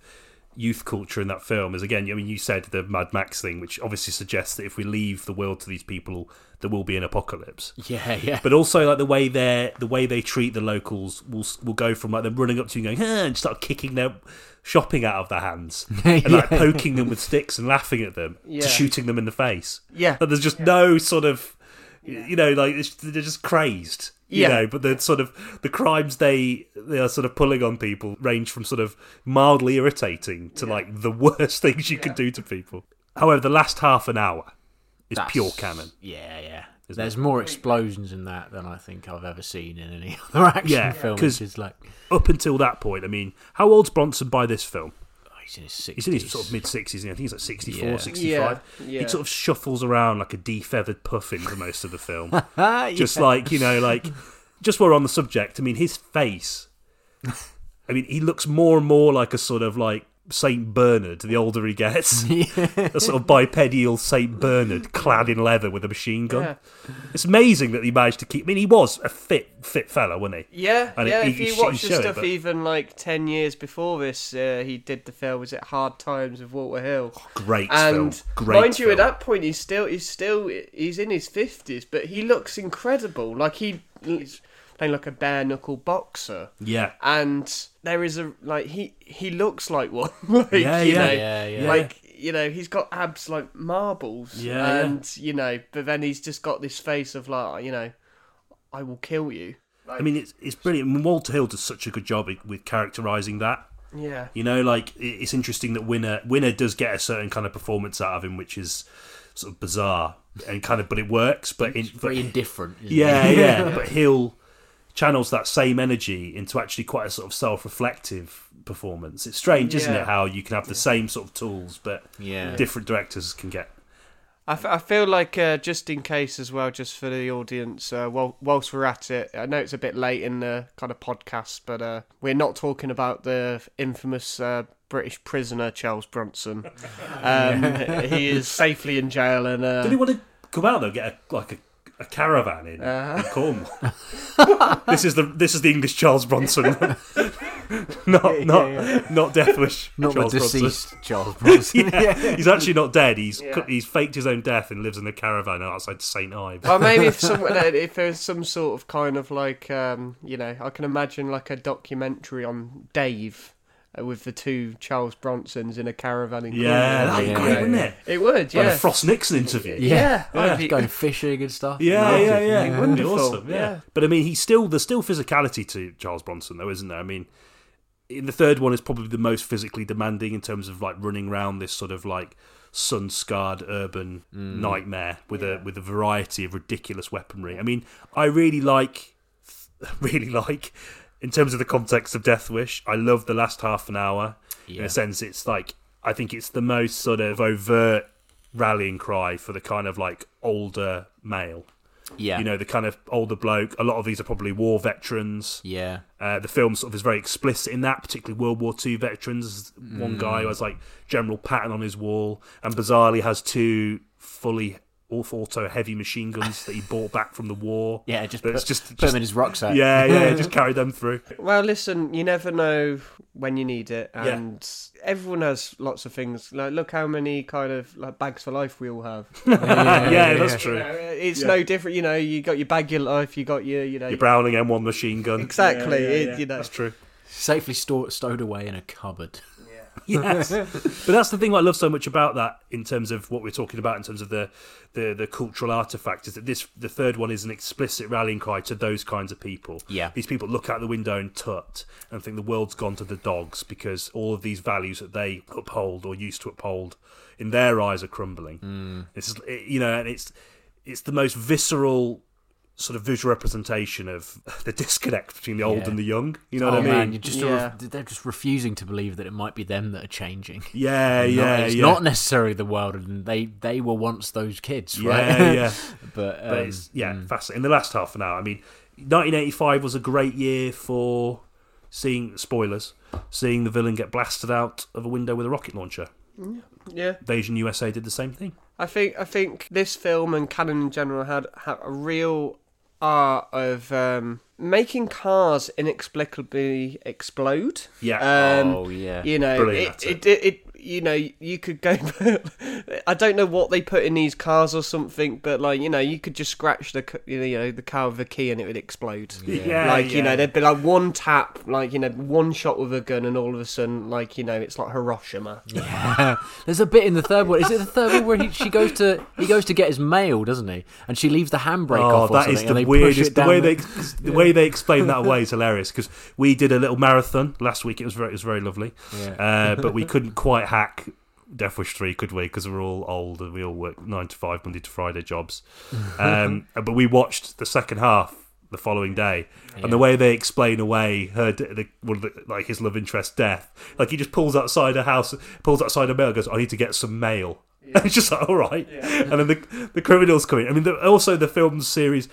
youth culture in that film is again, I mean, you said the Mad Max thing, which obviously suggests that if we leave the world to these people, there will be an apocalypse. yeah, yeah. But also, like the way they the way they treat the locals will will go from like them running up to you and going, "Huh," and start kicking their shopping out of their hands [laughs] and like Yeah. poking them with sticks and laughing at them Yeah. to shooting them in the face. Yeah, But there's just no sort of You know, like it's, they're just crazed. You Yeah. know, but the sort of the crimes they they are sort of pulling on people range from sort of mildly irritating to like the [laughs] worst things you can do to people. However, the last half an hour is That's- pure Cannon. Yeah, yeah. There's more explosions in that than I think I've ever seen in any [laughs] other action film. Yeah, film. 'cause- Which is like, Up until that point, I mean, how old's Bronson by this film? oh, he's in his 60s. He's in his sort of mid 60s, I think he's like 64, Yeah. 65. Yeah, yeah. He sort of shuffles around like a defeathered puffin for most of the film. [laughs] Just yeah. like, you know, like, just while we're on the subject, I mean, his face, I mean, he looks more and more like a sort of like Saint Bernard the older he gets. [laughs] a sort of bipedal Saint Bernard clad in leather with a machine gun. Yeah. It's amazing that he managed to keep. I mean, he was a fit, fit fella, wasn't he? Yeah, And yeah. he- if he you watch the it, stuff but- even like ten years before this, uh, he did the film. Was it Hard Times with Walter Hill? Great and film. Great mind you, at that point, he's still he's still he's in his fifties, but he looks incredible. Like he he's playing like a bare knuckle boxer, Yeah. and there is a like he he looks like one. [laughs] like, Yeah, you yeah. know, Yeah, yeah. Like you know, he's got abs like marbles. Yeah. and you know, but then he's just got this face of like you know, I will kill you. I mean, it's it's brilliant. Walter Hill does such a good job with characterising that. Yeah. You know, like it's interesting that Winner Winner does get a certain kind of performance out of him, which is sort of bizarre and kind of, but it works. But in, but very indifferent. isn't yeah, he? yeah. [laughs] But Hill channels that same energy into actually quite a sort of self-reflective performance. It's strange, isn't it, how you can have the same sort of tools, but Yeah. different directors can get. I, f- I feel like uh, just in case as well, just for the audience, uh, while, whilst we're at it, I know it's a bit late in the kind of podcast, but uh, we're not talking about the infamous uh, British prisoner Charles Bronson. [laughs] Um, he is safely in jail, and uh, Did he want to come out though, get a, like a, a caravan in, Uh. in Cornwall? [laughs] this is the this is the English Charles Bronson, [laughs] not not not Death Wish. Not [laughs] Charles the Bronson. deceased Charles Bronson. Yeah, he's actually not dead. He's Yeah. he's faked his own death and lives in a caravan outside St Ives. Well, maybe if some, if there's some sort of kind of like, um, you know, I can imagine like a documentary on Dave Uh, with the two Charles Bronsons in a caravan in yeah, Cornwall. that'd be Yeah, great, yeah, wouldn't it? It would, Like yeah. a Frost Nixon interview. yeah, Yeah, I'd be- going fishing and stuff. Yeah, Massive, yeah, yeah. Be That'd be wonderful, awesome. Yeah. yeah. But I mean, he's still there's still physicality to Charles Bronson, though, isn't there? I mean, in the third one is probably the most physically demanding in terms of like running around this sort of like sun scarred urban mm. nightmare with a with a variety of ridiculous weaponry. I mean, I really like, [laughs] really like. In terms of the context of Death Wish, I love the last half an hour. In a sense, it's like I think it's the most sort of overt rallying cry for the kind of like older male. Yeah, you know the kind of older bloke a lot of these are probably war veterans. Yeah, uh, the film sort of is very explicit in that particularly world war ii veterans. One guy who has like general patton on his wall and bizarrely has two fully off auto heavy machine guns that he bought back from the war [laughs] yeah. Just But put, it's just- put just- him in his rucksack. yeah [laughs] yeah just carry them through Well, listen, you never know when you need it, Yeah. and everyone has lots of things. Like, look how many kind of like bags for life we all have. [laughs] yeah, that's true it's Yeah. no different. You know, you got your bag your life, you got your, you know, your browning m1 machine gun exactly. Yeah, yeah, it- yeah. You know, that's true Safely stored, stowed away in a cupboard. [laughs] yes. But that's the thing i love so much about that in terms of what we're talking about in terms of the the, the cultural artifact is that this the third one is an explicit rallying cry to those kinds of people. Yeah. these people look out the window and tut and think the world's gone to the dogs because all of these values that they uphold or used to uphold in their eyes are crumbling. Mm. This is you know and it's it's the most visceral sort of visual representation of [laughs] the disconnect between the old Yeah. and the young you know oh what i mean man, you just sort Yeah. of, they're just refusing to believe that it might be them that are changing. [laughs] yeah [laughs] Not- yeah it's yeah not necessarily the world, and they they were once those kids, right? yeah yeah but, um, but it's yeah fascinating. In the last half an hour, I mean, 1985 was a great year for seeing spoilers, seeing the villain get blasted out of a window with a rocket launcher. yeah. Invasion USA did the same thing. I think I think this film and Cannon in general had, had a real art of um, making cars inexplicably explode. Yeah. Um, oh yeah. You know, Brilliant, it, it, it, it, you know, you could go. [laughs] I don't know what they put in these cars or something, but like, you know, you could just scratch the, you know, the car with a key and it would explode. Yeah, like you know, there'd be like one tap, like you know, one shot with a gun, and all of a sudden, like you know, it's like Hiroshima. Yeah. [laughs] There's a bit in the third one. Is it the third one where he, she goes to he goes to get his mail, doesn't he? And she leaves the handbrake Oh, off. Or that is the weirdest. The way they the way they explain that away is hilarious because we did a little marathon last week. It was very it was very lovely, Yeah. uh, but we couldn't quite hack Death Wish three, could we? Because we're all old and we all work nine to five Monday to Friday jobs. [laughs] Um, but we watched the second half the following day, and the way they explain away her the, one of the, like his love interest death, like he just pulls outside a house, pulls outside a mail, goes, "I need to get some mail." And [laughs] it's just like, all right. [laughs] And then the the criminals come in. I mean, the, also the film series,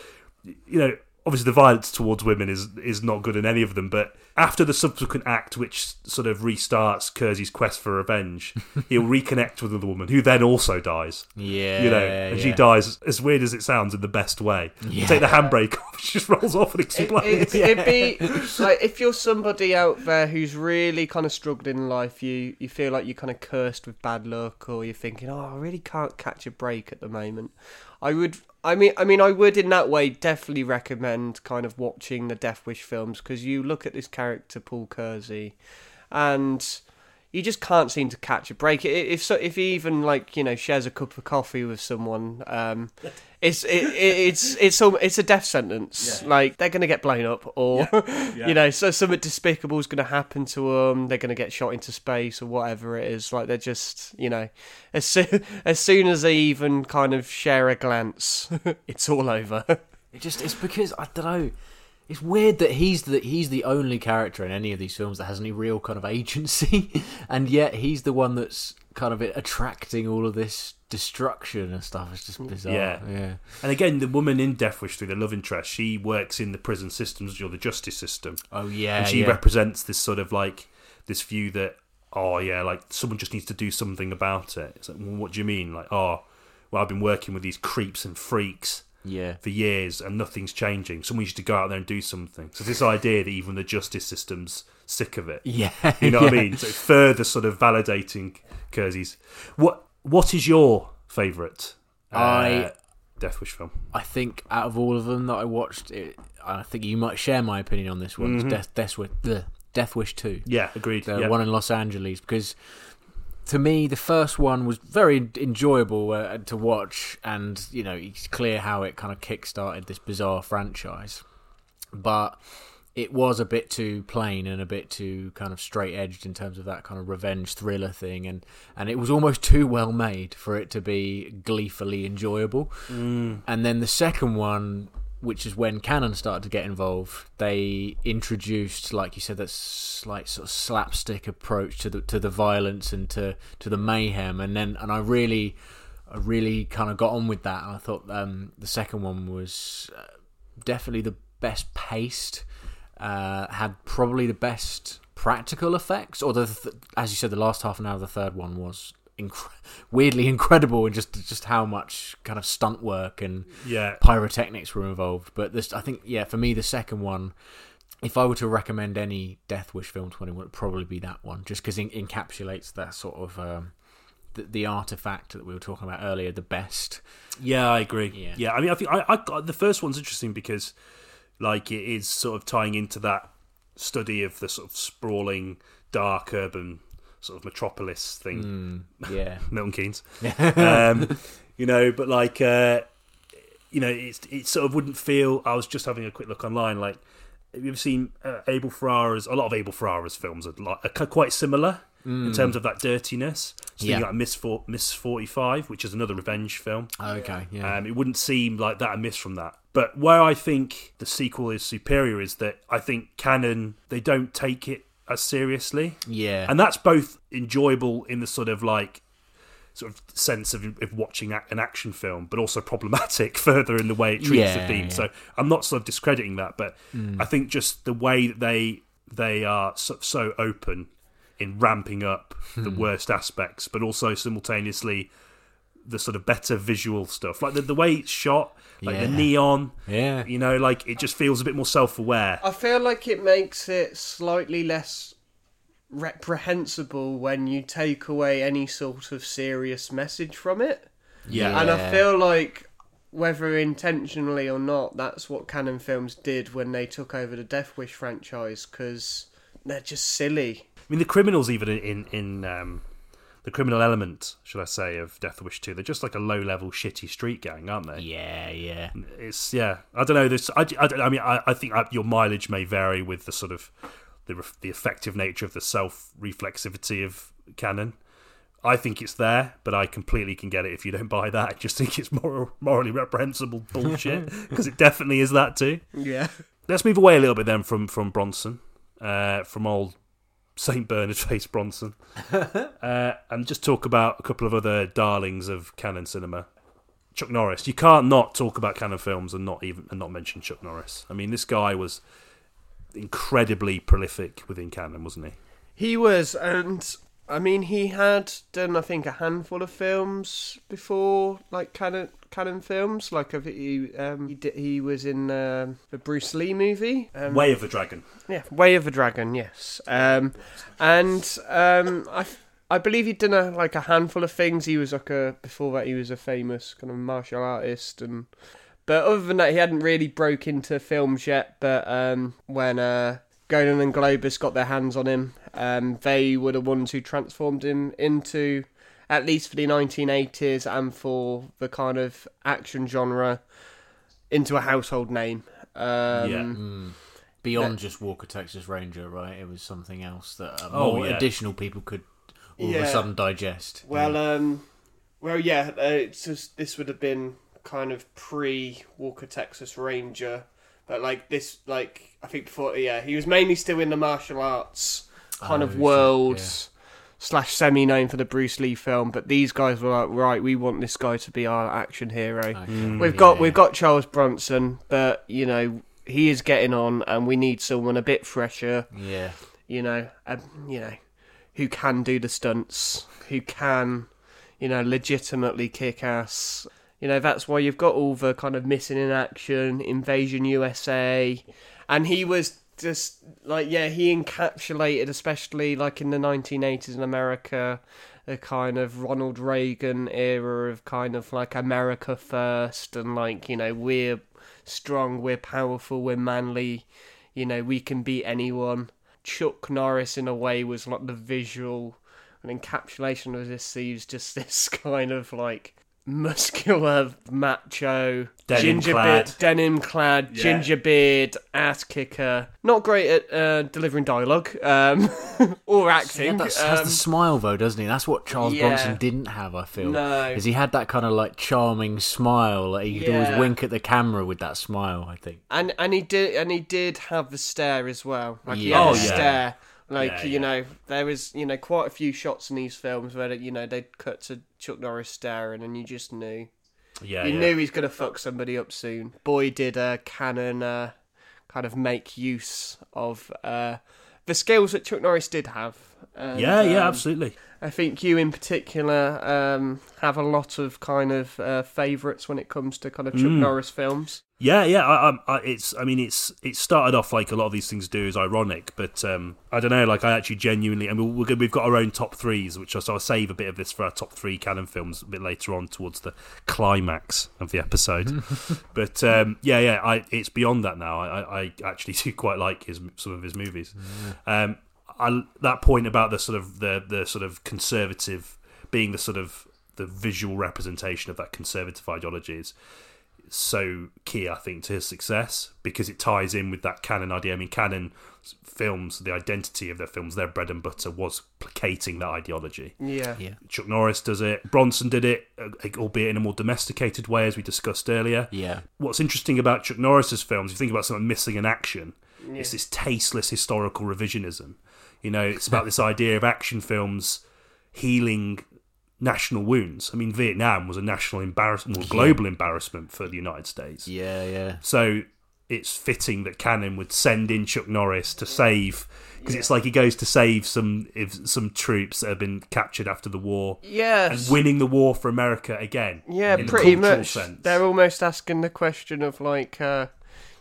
you know, obviously the violence towards women is is not good in any of them. But after the subsequent act, which sort of restarts Kersey's quest for revenge, [laughs] he'll reconnect with another woman who then also dies. yeah. You know, and she dies as weird as it sounds in the best way. Yeah. Take the handbrake [laughs] off, she just rolls off and explodes. it, it'd be [laughs] like if you're somebody out there who's really kind of struggling in life, you you feel like you're kind of cursed with bad luck, or you're thinking, oh, I really can't catch a break at the moment. I would, I mean, I mean, I would in that way definitely recommend kind of watching the Death Wish films because you look at this character Paul Kersey, and you just can't seem to catch a break. If so, if he even like you know shares a cup of coffee with someone, um, [laughs] it's it, it, it's it's al- it's a death sentence. Like they're gonna get blown up, or [laughs] you know, so something despicable is gonna happen to them. They're gonna get shot into space or whatever it is. Like they're just you know, as soon [laughs] as soon as they even kind of share a glance, it's all over. It just it's because I don't know. It's weird that he's the he's the only character in any of these films that has any real kind of [laughs] agency, and yet he's the one that's kind of attracting all of this destruction and stuff. It's just bizarre. Yeah. yeah. And again, the woman in Death Wish through the love interest, she works in the prison systems or the justice system. Oh yeah. and she yeah. represents this sort of like this view that oh yeah like someone just needs to do something about it it's like well, what do you mean like oh well i've been working with these creeps and freaks yeah. for years and nothing's changing someone needs to go out there and do something so this idea that even the justice system's sick of it [laughs] Yeah. you know what i mean so further sort of validating kersey's what what is your favorite uh, I- death wish film I think out of all of them that I watched, it, I think you might share my opinion on this one. It's Death, Death, Wish, the Death Wish Two. yeah agreed the yeah. one in Los Angeles because to me the first one was very enjoyable uh, to watch and you know it's clear how it kind of kick-started this bizarre franchise. But it was a bit too plain and a bit too kind of straight edged in terms of that kind of revenge thriller thing and and it was almost too well made for it to be gleefully enjoyable. And then the second one which is when Cannon started to get involved, they introduced, like you said, that slight sort of slapstick approach to the to the violence and to, to the mayhem, and then and I really, I really kind of got on with that, and I thought um, the second one was uh, definitely the best paced, uh, had probably the best practical effects, or the th- as you said, the last half an hour of the third one was. Inc- weirdly incredible, and just just how much kind of stunt work and yeah pyrotechnics were involved. But this, I think, yeah, for me, the second one, if I were to recommend any Death Wish film to anyone, it would probably be that one, just because it encapsulates that sort of um, the, the artifact that we were talking about earlier, the best. Yeah, I agree. Yeah. Yeah, I mean, I think I, I got the first one's interesting because, like, it is sort of tying into that study of the sort of sprawling, dark urban sort of metropolis thing, [laughs] Yeah, Milton Keynes. [laughs] um, you know, but like, uh, you know, it's it sort of wouldn't feel. I was just having a quick look online. Like, have you ever seen uh, Abel Ferrara's? A lot of Abel Ferrara's films are, like, are quite similar. In terms of that dirtiness, so Yeah. like Miss For- Miss Forty Five, which is another revenge film. okay, yeah, Um, it wouldn't seem like that amiss from that. But where I think the sequel is superior is that I think Cannon they don't take it as seriously, yeah, and that's both enjoyable in the sort of like sort of sense of, of watching an action film, but also problematic [laughs] further in the way it treats the theme. yeah. So I'm not sort of discrediting that, but hmm. I think just the way that they they are so, so open in ramping up the hmm. worst aspects, but also simultaneously the sort of better visual stuff, like the the way it's shot, like the neon. Yeah. You know, like it just feels a bit more self aware. I feel like it makes it slightly less reprehensible when you take away any sort of serious message from it. Yeah. And I feel like whether intentionally or not, that's what Cannon Films did when they took over the Death Wish franchise because they're just silly. I mean, the criminals even in in, in um, the criminal element, should I say, of Death Wish Two, they're just like a low level shitty street gang, aren't they? Yeah, yeah. It's yeah. I don't know. This. I, I, I mean, I, I think uh, your mileage may vary with the sort of the the effective nature of the self reflexivity of Cannon. I think it's there, but I completely can get it if you don't [laughs] buy that. I just think it's moral, morally reprehensible [laughs] bullshit because it definitely is that too. Yeah. Let's move away a little bit then from from Bronson, uh, from old Saint Bernard [laughs] face Bronson, [laughs] uh, and just talk about a couple of other darlings of Cannon cinema. Chuck Norris. You can't not talk about Cannon films and not even and not mention Chuck Norris. I mean, this guy was incredibly prolific within Cannon, wasn't he? He was, and I mean, he had done, I think, a handful of films before, like Cannon Cannon films. Like he um, he, did, he was in um the Bruce Lee movie. Um, Way of the Dragon. Yeah, Way of the Dragon. Yes, um, and um, I. I believe he'd done a, like a handful of things. He was like a before that he was a famous kind of martial artist, and but other than that, he hadn't really broke into films yet. But um, when uh, Golan and Globus got their hands on him, um, they were the ones who transformed him into, at least for the 1980s and for the kind of action genre, into a household name. Um, Yeah. Beyond just Walker Texas Ranger, right? It was something else that uh, Oh, more yeah. additional people could all of a sudden digest. Well, um, well, yeah. Uh, it's just this would have been kind of pre Walker Texas Ranger, but like this, like I think before, yeah, he was mainly still in the martial arts kind Oh, of shit, worlds. Slash semi known for the Bruce Lee film, but these guys were like, right, we want this guy to be our action hero. Okay, We've got yeah. we've got Charles Bronson, but you know he is getting on, and we need someone a bit fresher. Yeah. You know, um, you know, who can do the stunts, who can, you know, legitimately kick ass. You know, that's why you've got all the kind of missing in action, Invasion USA, and he was just like yeah, he encapsulated, especially like in the 1980s in America, the kind of Ronald Reagan era of kind of like America first, and like you know we're strong, we're powerful, we're manly, you know we can beat anyone. Chuck Norris in a way was like the visual an encapsulation of this. He was just [laughs] this kind of like muscular, [laughs] macho, Denim ginger clad. beard, denim clad, Yeah. ginger beard, ass kicker. Not great at uh, delivering dialogue um, [laughs] or He acting. had that, has um, the smile though, doesn't he? That's what Charles yeah. Bronson didn't have. I feel. No. Is he had that kind of like charming smile? Like he could Yeah. always wink at the camera with that smile. I think. and and he did and he did have the stare as well. Like he Yeah. had Oh, yeah. stare. Like Yeah, you yeah. know, there is you know quite a few shots in these films where you know they'd cut to Chuck Norris staring, and you just knew Yeah, you yeah. knew he's gonna fuck somebody up soon. Boy, did uh, Cannon uh, kind of make use of uh, the skills that Chuck Norris did have. And, yeah, yeah, um, absolutely. I think you in particular um, have a lot of kind of uh, favourites when it comes to kind of Chuck Mm. Norris films. Yeah, yeah. I, I, I, it's. I mean, it's. It started off like a lot of these things do is ironic, but um, I don't know. Like, I actually genuinely. I mean, we're, we've got our own top threes, which I so I'll save a bit of this for our top three Cannon films a bit later on towards the climax of the episode. [laughs] but um, yeah, yeah. I, it's beyond that now. I, I, actually [laughs] do quite like his some of his movies. Um, I, that point about the sort of the the sort of conservative being the sort of the visual representation of that conservative ideology is so key, I think, to his success because it ties in with that Cannon idea. I mean, Cannon films, the identity of their films, their bread and butter was placating that ideology. Yeah. Yeah. Chuck Norris does it. Bronson did it, uh, albeit in a more domesticated way, as we discussed earlier. Yeah. What's interesting about Chuck Norris's films, if you think about something missing in action, it's this tasteless historical revisionism. You know, it's about this idea of action films healing national wounds. I mean, Vietnam was a national embarrassment, or global embarrassment for the United States. Yeah. Yeah. So it's fitting that Cannon would send in Chuck Norris to save because it's like he goes to save some if some troops that have been captured after the war and winning the war for America again. Yeah, pretty much. sense. They're almost asking the question of like, uh,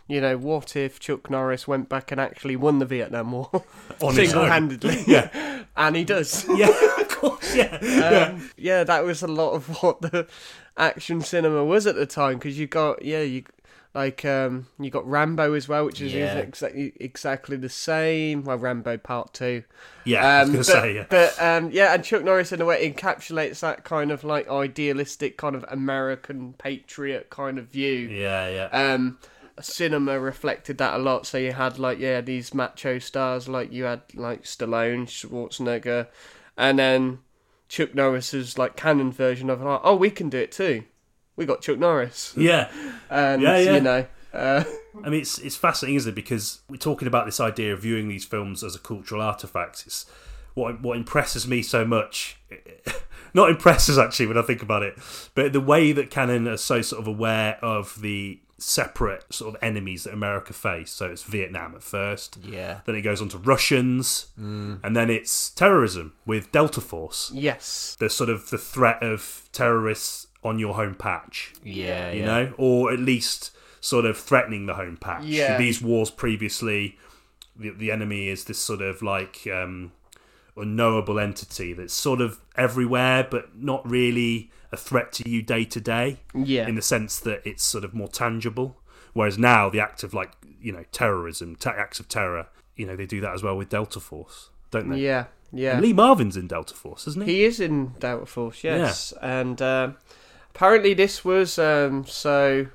you know, what if Chuck Norris went back and actually won the Vietnam War [laughs] own. single-handedly? [laughs] Yeah. [laughs] and he does. yeah, of course, yeah. yeah. Um, yeah, that was a lot of what the action cinema was at the time because you got yeah you like um you got Rambo as well, which is Yeah. exactly exactly the same. Well, Rambo Part Two. Yeah, I was Um, going but, to say, yeah. but um, yeah, and Chuck Norris in a way encapsulates that kind of like idealistic kind of American patriot kind of view. Yeah, yeah. Cinema reflected that a lot. So you had like yeah these macho stars like you had like Stallone, Schwarzenegger, and then Chuck Norris's like Cannon version of like oh we can do it too. We got Chuck Norris, yeah. and Yeah, yeah. you know. Uh, I mean, it's it's fascinating, isn't it? Because we're talking about this idea of viewing these films as a cultural artifact. It's what what impresses me so much. [laughs] Not impresses actually when I think about it, but the way that Cannon are so sort of aware of the separate sort of enemies that America faced. So it's Vietnam at first, Yeah. then it goes on to Russians, and then it's terrorism with Delta Force. yes, The sort of the threat of terrorists on your home patch Yeah, you yeah. know, or at least sort of threatening the home patch. Yeah. These wars previously, the, the enemy is this sort of like um, unknowable entity that's sort of everywhere, but not really a threat to you day to day. Yeah. In the sense that it's sort of more tangible. Whereas now the act of like you know terrorism, ta acts of terror, you know they do that as well with Delta Force, don't they? yeah, yeah. And Lee Marvin's in Delta Force, isn't he? He is in Delta Force, yes, and um apparently this was um, so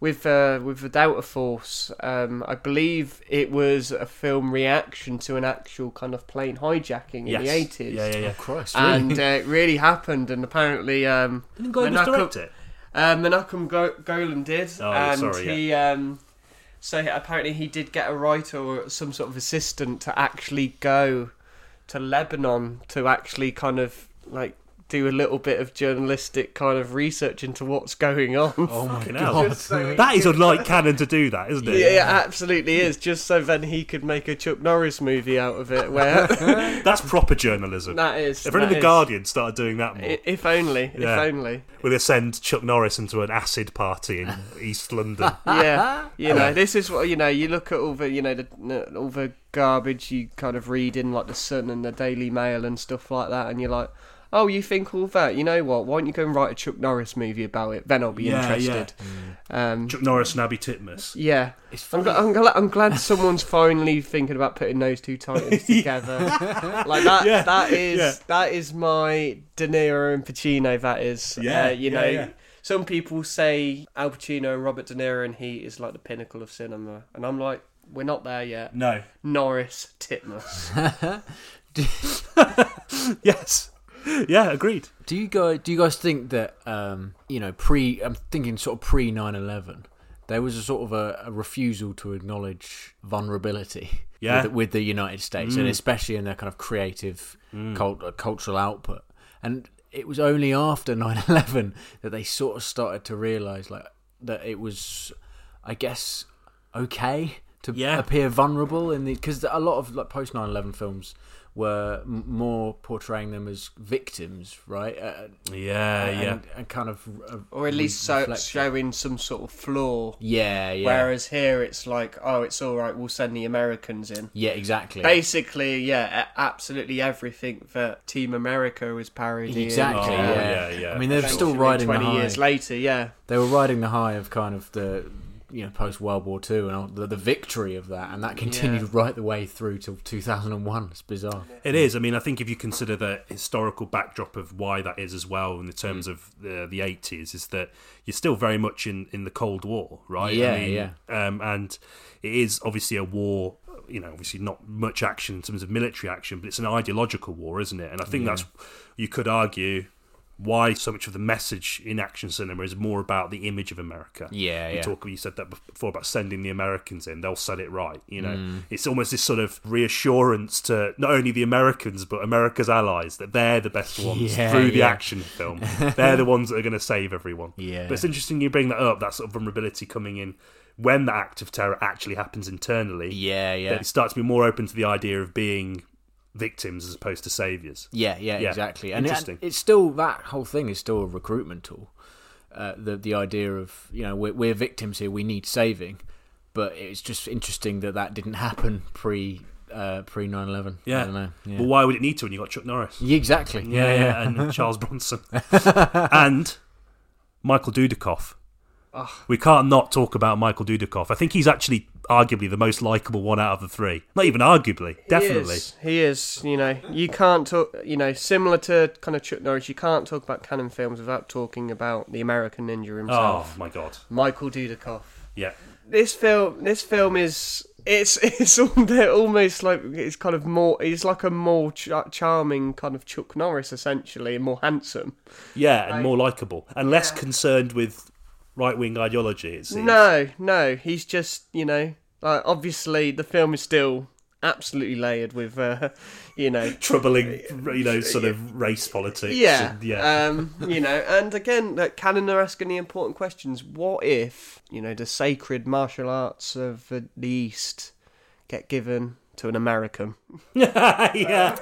with uh, with the Delta Force. Um, I believe it was a film reaction to an actual kind of plane hijacking in yes. the eighties, Yeah, yeah, yeah. Oh, Christ, and really? uh, it really happened. And apparently, um, Didn't Globus Menachem- direct it? uh, Menachem Go- Golan did, Oh, and sorry, yeah. he. Um, so apparently he did get a writer or some sort of assistant to actually go to Lebanon to actually kind of like do a little bit of journalistic kind of research into what's going on. oh my Fucking god. so That is could- unlike Cannon to do that, isn't it? Yeah, it absolutely is. Just so then he could make a Chuck Norris movie out of it. Where [laughs] That's proper journalism. that is. if only the is. Guardian started doing that more, If only. Yeah. If only. will they send Chuck Norris into an acid party in [laughs] East London? [laughs] yeah, you know, this is what you know. You look at all the, you know, the all the garbage you kind of read in like the Sun and the Daily Mail and stuff like that, and you're like, oh, you think all that? You know what? Why don't you go and write a Chuck Norris movie about it? Then I'll be Yeah, interested. Um, Chuck Norris and Abi Titmuss. yeah, It's I'm, gl- I'm, glad, I'm glad someone's finally thinking about putting those two titles [laughs] together. like that. Yeah, That is yeah. that is my De Niro and Pacino. That is. Yeah, Uh, you yeah, know. yeah. Some people say Al Pacino and Robert De Niro and Heat is like the pinnacle of cinema, and I'm like, we're not there yet. No. Norris, Titmuss. [laughs] Yes. [laughs] Yeah, agreed. Do you guys do you guys think that um, you know pre I'm thinking sort of pre 9/11 there was a sort of a, a refusal to acknowledge vulnerability [laughs] Yeah. with, with the United States and especially in their kind of creative cult, uh, cultural output and it was only after [laughs] 9/11 that they sort of started to realize like that it was I guess okay to Yeah. appear vulnerable in the because a lot of like post 9/11 films were m- more portraying them as victims, right? Uh, Yeah, and, yeah. and kind of, uh, or at least so, reflect- showing some sort of flaw. yeah, yeah, Whereas here it's like, oh, it's all right. We'll send the Americans in. yeah, exactly, Basically, yeah, absolutely everything that Team America was parodying. exactly, Oh, yeah. yeah, yeah. I mean, they're still Eventually, riding the twenty high. years later. Yeah, They were riding the high of kind of the you know post World War Two and all- the, the victory of that, and that continued Yeah. right the way through till 2001. It's bizarre. It is. I mean, I think if you consider the historical backdrop of why that is as well, in the terms Mm. of the the eighties, is that you're still very much in, in the Cold War, right? Yeah, I mean, yeah. Um, and it is obviously a war. You know, obviously not much action in terms of military action, but it's an ideological war, isn't it? And I think that's you could argue why so much of the message in action cinema is more about the image of America. Yeah, you yeah. talk. You said that before about sending the Americans in; they'll set it right. You know, Mm. it's almost this sort of reassurance to not only the Americans but America's allies that they're the best ones Yeah, through the yeah. action film. [laughs] they're the ones that are going to save everyone. Yeah. But it's interesting you bring that up. That sort of vulnerability coming in when the act of terror actually happens internally, Yeah, yeah, it starts to be more open to the idea of being victims as opposed to saviors. yeah, yeah, Yeah, exactly. And, interesting. and it's still that whole thing is still a recruitment tool. Uh, the the idea of you know we're, we're victims here, we need saving, but it's just interesting that that didn't happen pre uh, pre 9/11. Yeah. I don't know. Yeah. Well, why would it need to when you got Chuck Norris? Yeah, exactly. Yeah, yeah, and [laughs] Charles Bronson [laughs] and Michael Dudikoff. We can't not talk about Michael Dudikoff. I think he's actually arguably the most likable one out of the three. Not even arguably, definitely. He is. He is. You know, you can't talk. You know, similar to kind of Chuck Norris, you can't talk about Cannon films without talking about the American Ninja himself. Oh my god. Michael Dudikoff. Yeah. This film, this film is. It's [laughs] it's almost like it's kind of more. It's like a more ch- charming kind of Chuck Norris, essentially, and more handsome. Yeah, and Like- more likable. And less concerned with right wing ideology, it seems. No, no, he's just you know, like obviously the film is still absolutely layered with, uh, you know, [laughs] Troubling, you know, sort of race politics. Yeah, and- yeah. Um, you know, and again, that Cannon are asking the important questions. What if you know the sacred martial arts of the East get given to an American? [laughs] [laughs] yeah.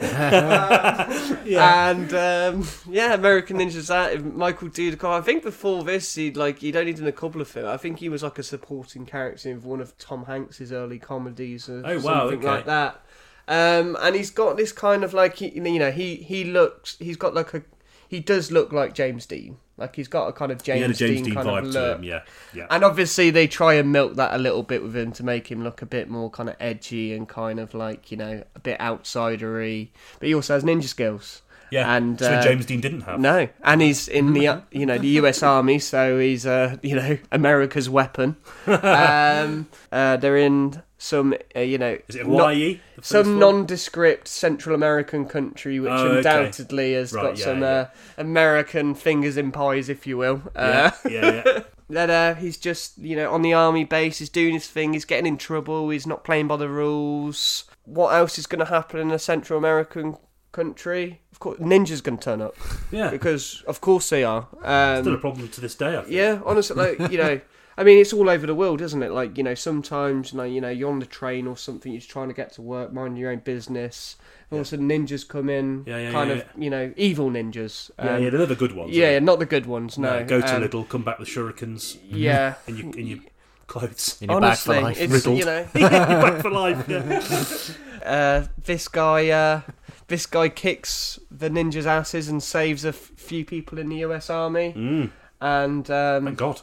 And um, yeah, American Ninja's that Michael Dudikoff. I think before this, he'd like he'd only done a couple of films. I think he was like a supporting character in one of Tom Hanks's early comedies or Oh, wow, something okay. like that. Um, and he's got this kind of like he, you know he he looks he's got like a he does look like James Dean. Like he's got a kind of He had a James, James Dean, Dean kind vibe of to look. him, yeah. Yeah. And obviously they try and milk that a little bit with him to make him look a bit more kind of edgy and kind of like you know a bit outsidery. But he also has ninja skills. yeah. and, so uh, James Dean didn't have. No, and he's in the uh, you know the U.S. Army, so he's uh you know [laughs] America's weapon. [laughs] Um, uh, they're in some uh, you know Is it Hawaii? first some one? nondescript Central American country, which Oh, okay. undoubtedly has Right, got yeah, some yeah. Uh, American fingers in pies, if you will. Yeah, Uh, yeah, [laughs] yeah. that uh, he's just you know on the army base, he's doing his thing, he's getting in trouble, he's not playing by the rules. What else is going to happen in a Central American country? Of course, ninjas going to turn up yeah. because of course they are. Um, Still a problem to this day, I think. yeah, honestly, like you know, [laughs] I mean, it's all over the world, isn't it? Like you know, sometimes like you know, you're on the train or something, you're just trying to get to work, mind your own business. And all of a sudden, ninjas come in, Yeah, yeah, kind yeah, of you know, evil ninjas. Yeah, Um, yeah, they're the good ones. yeah, aren't the good ones. they? No, go to Um, Lidl, come back with shurikens Yeah, [laughs] and your, in your clothes. In your bag for honestly, life. it's Riddled. you know, [laughs] You're back for life, yeah. [laughs] uh, this guy, uh, this guy kicks the ninjas' asses and saves a f- few people in the U.S. Army, Mm, and um, thank God.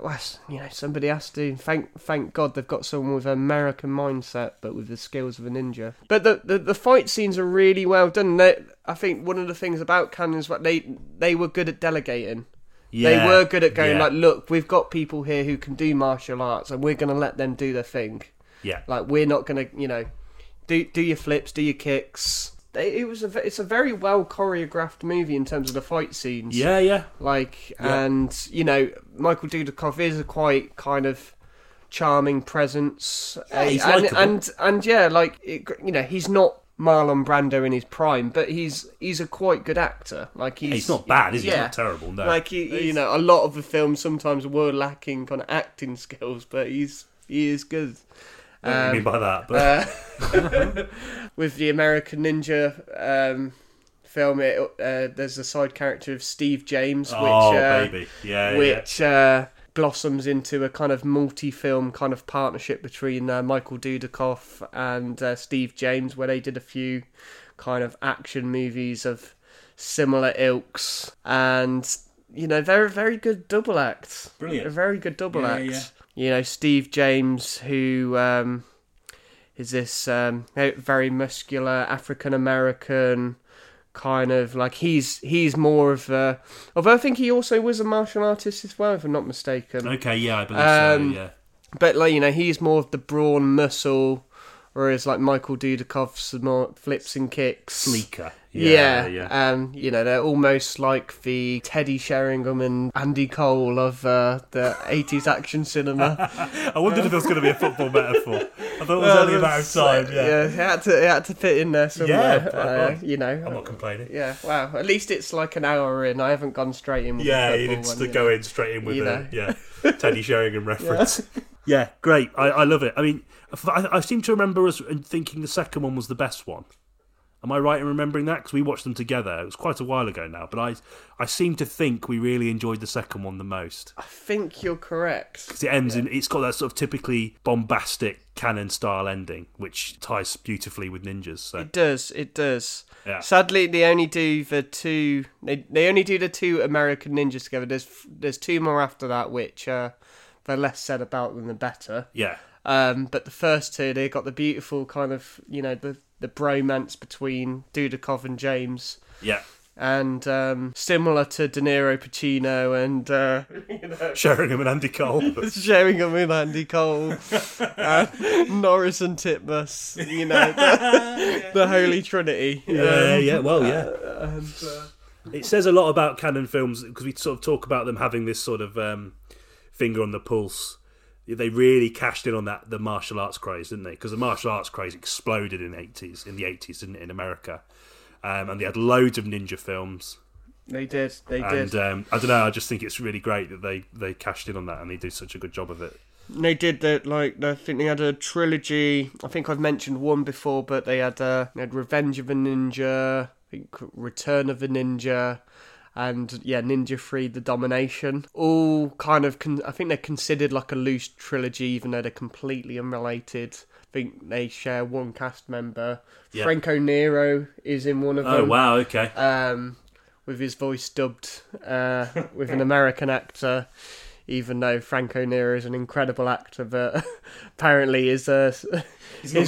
Well, you know, somebody has to. Thank, thank God they've got someone with an American mindset, but with the skills of a ninja. But the the, the fight scenes are really well done. They, I think one of the things about Cannon is what they they were good at delegating. Yeah, they were good at going yeah, like, look, we've got people here who can do martial arts, and we're going to let them do their thing. yeah. Like we're not going to, you know, do do your flips, do your kicks. They, it was a it's a very well choreographed movie in terms of the fight scenes. Yeah, yeah. Like, Yeah. and you know, Michael Dudikoff is a quite kind of charming presence. Yeah, he's and, likeable. and and yeah, like it, you know, he's not Marlon Brando in his prime, but he's he's a quite good actor. Like he's He's not bad, is he? He's not terrible, no. Like he, you know, a lot of the films sometimes were lacking kind of acting skills, but he's he is good. What do Um, mean by that? But uh, [laughs] with the American Ninja um, film, it, uh, there's a side character of Steve James, which oh, uh, baby. Yeah, yeah. which uh, blossoms into a kind of multi-film kind of partnership between uh, Michael Dudikoff and uh, Steve James, where they did a few kind of action movies of similar ilks, and you know they're a very good double act. Brilliant. a very good double Yeah, act. You know, Steve James, who um, is this um, very muscular African American kind of like he's he's more of a although I think he also was a martial artist as well if I'm not mistaken Okay, yeah, I believe Um, so, yeah. but like you know he's more of the brawn muscle whereas like Michael Dudikoff's more flips and kicks Sleeker. yeah, Yeah, yeah. Um, you know, they're almost like the Teddy Sheringham and Andy Cole of uh, the 80s action cinema. [laughs] I wondered if there was going to be a football [laughs] metaphor. I thought it was only a matter of time, yeah. yeah, it had to, it had to fit in there somewhere. Yeah, [laughs] uh, you know. I'm not complaining. Yeah, wow. At least it's like an hour in. I haven't gone straight in with Yeah, the you football need one, to go in straight in with You a yeah Teddy Sheringham reference. Yeah, great. I, I love it. I mean, I, I seem to remember us thinking the second one was the best one. Am I right in remembering that? Because we watched them together. It was quite a while ago now, but I I seem to think we really enjoyed the second one the most. I think you're correct. Because it ends in it's got that sort of typically bombastic Cannon style ending, which ties beautifully with ninjas. So It does. It does. Yeah. Sadly, they only do the two. They they only do the two American ninjas together. There's there's two more after that, which uh, the less said about them, the better. yeah, Um, but the first two, they got the beautiful kind of you know the the bromance between Dudikoff and James, yeah. and um, similar to De Niro, Pacino, and uh, [laughs] you know. Sheringham and Andy Cole. Sheringham with Andy Cole, [laughs] and [laughs] Norris and Titmuss, you know, the, the Holy Trinity. yeah, Um, yeah. Well, yeah. and, uh, It says a lot about Cannon films because we sort of talk about them having this sort of um, finger on the pulse. They really cashed in on that the martial arts craze, didn't they? Because the martial arts craze exploded in eighties in the eighties, didn't it, in America? Um, and they had loads of ninja films. They did. They And did. um, I don't know. I just think it's really great that they they cashed in on that and they do such a good job of it. They did that. Like I think they had a trilogy. I think I've mentioned one before, but they had uh, they had Revenge of a Ninja. I think Return of the Ninja. And yeah, Ninja III, The Domination, all kind of. Con- I think they're considered like a loose trilogy, even though they're completely unrelated. I think they share one cast member. Yeah. Franco Nero is in one of Oh them. Oh wow, okay. um, with his voice dubbed uh, with an American actor, even though Franco Nero is an incredible actor, but [laughs] apparently is uh, not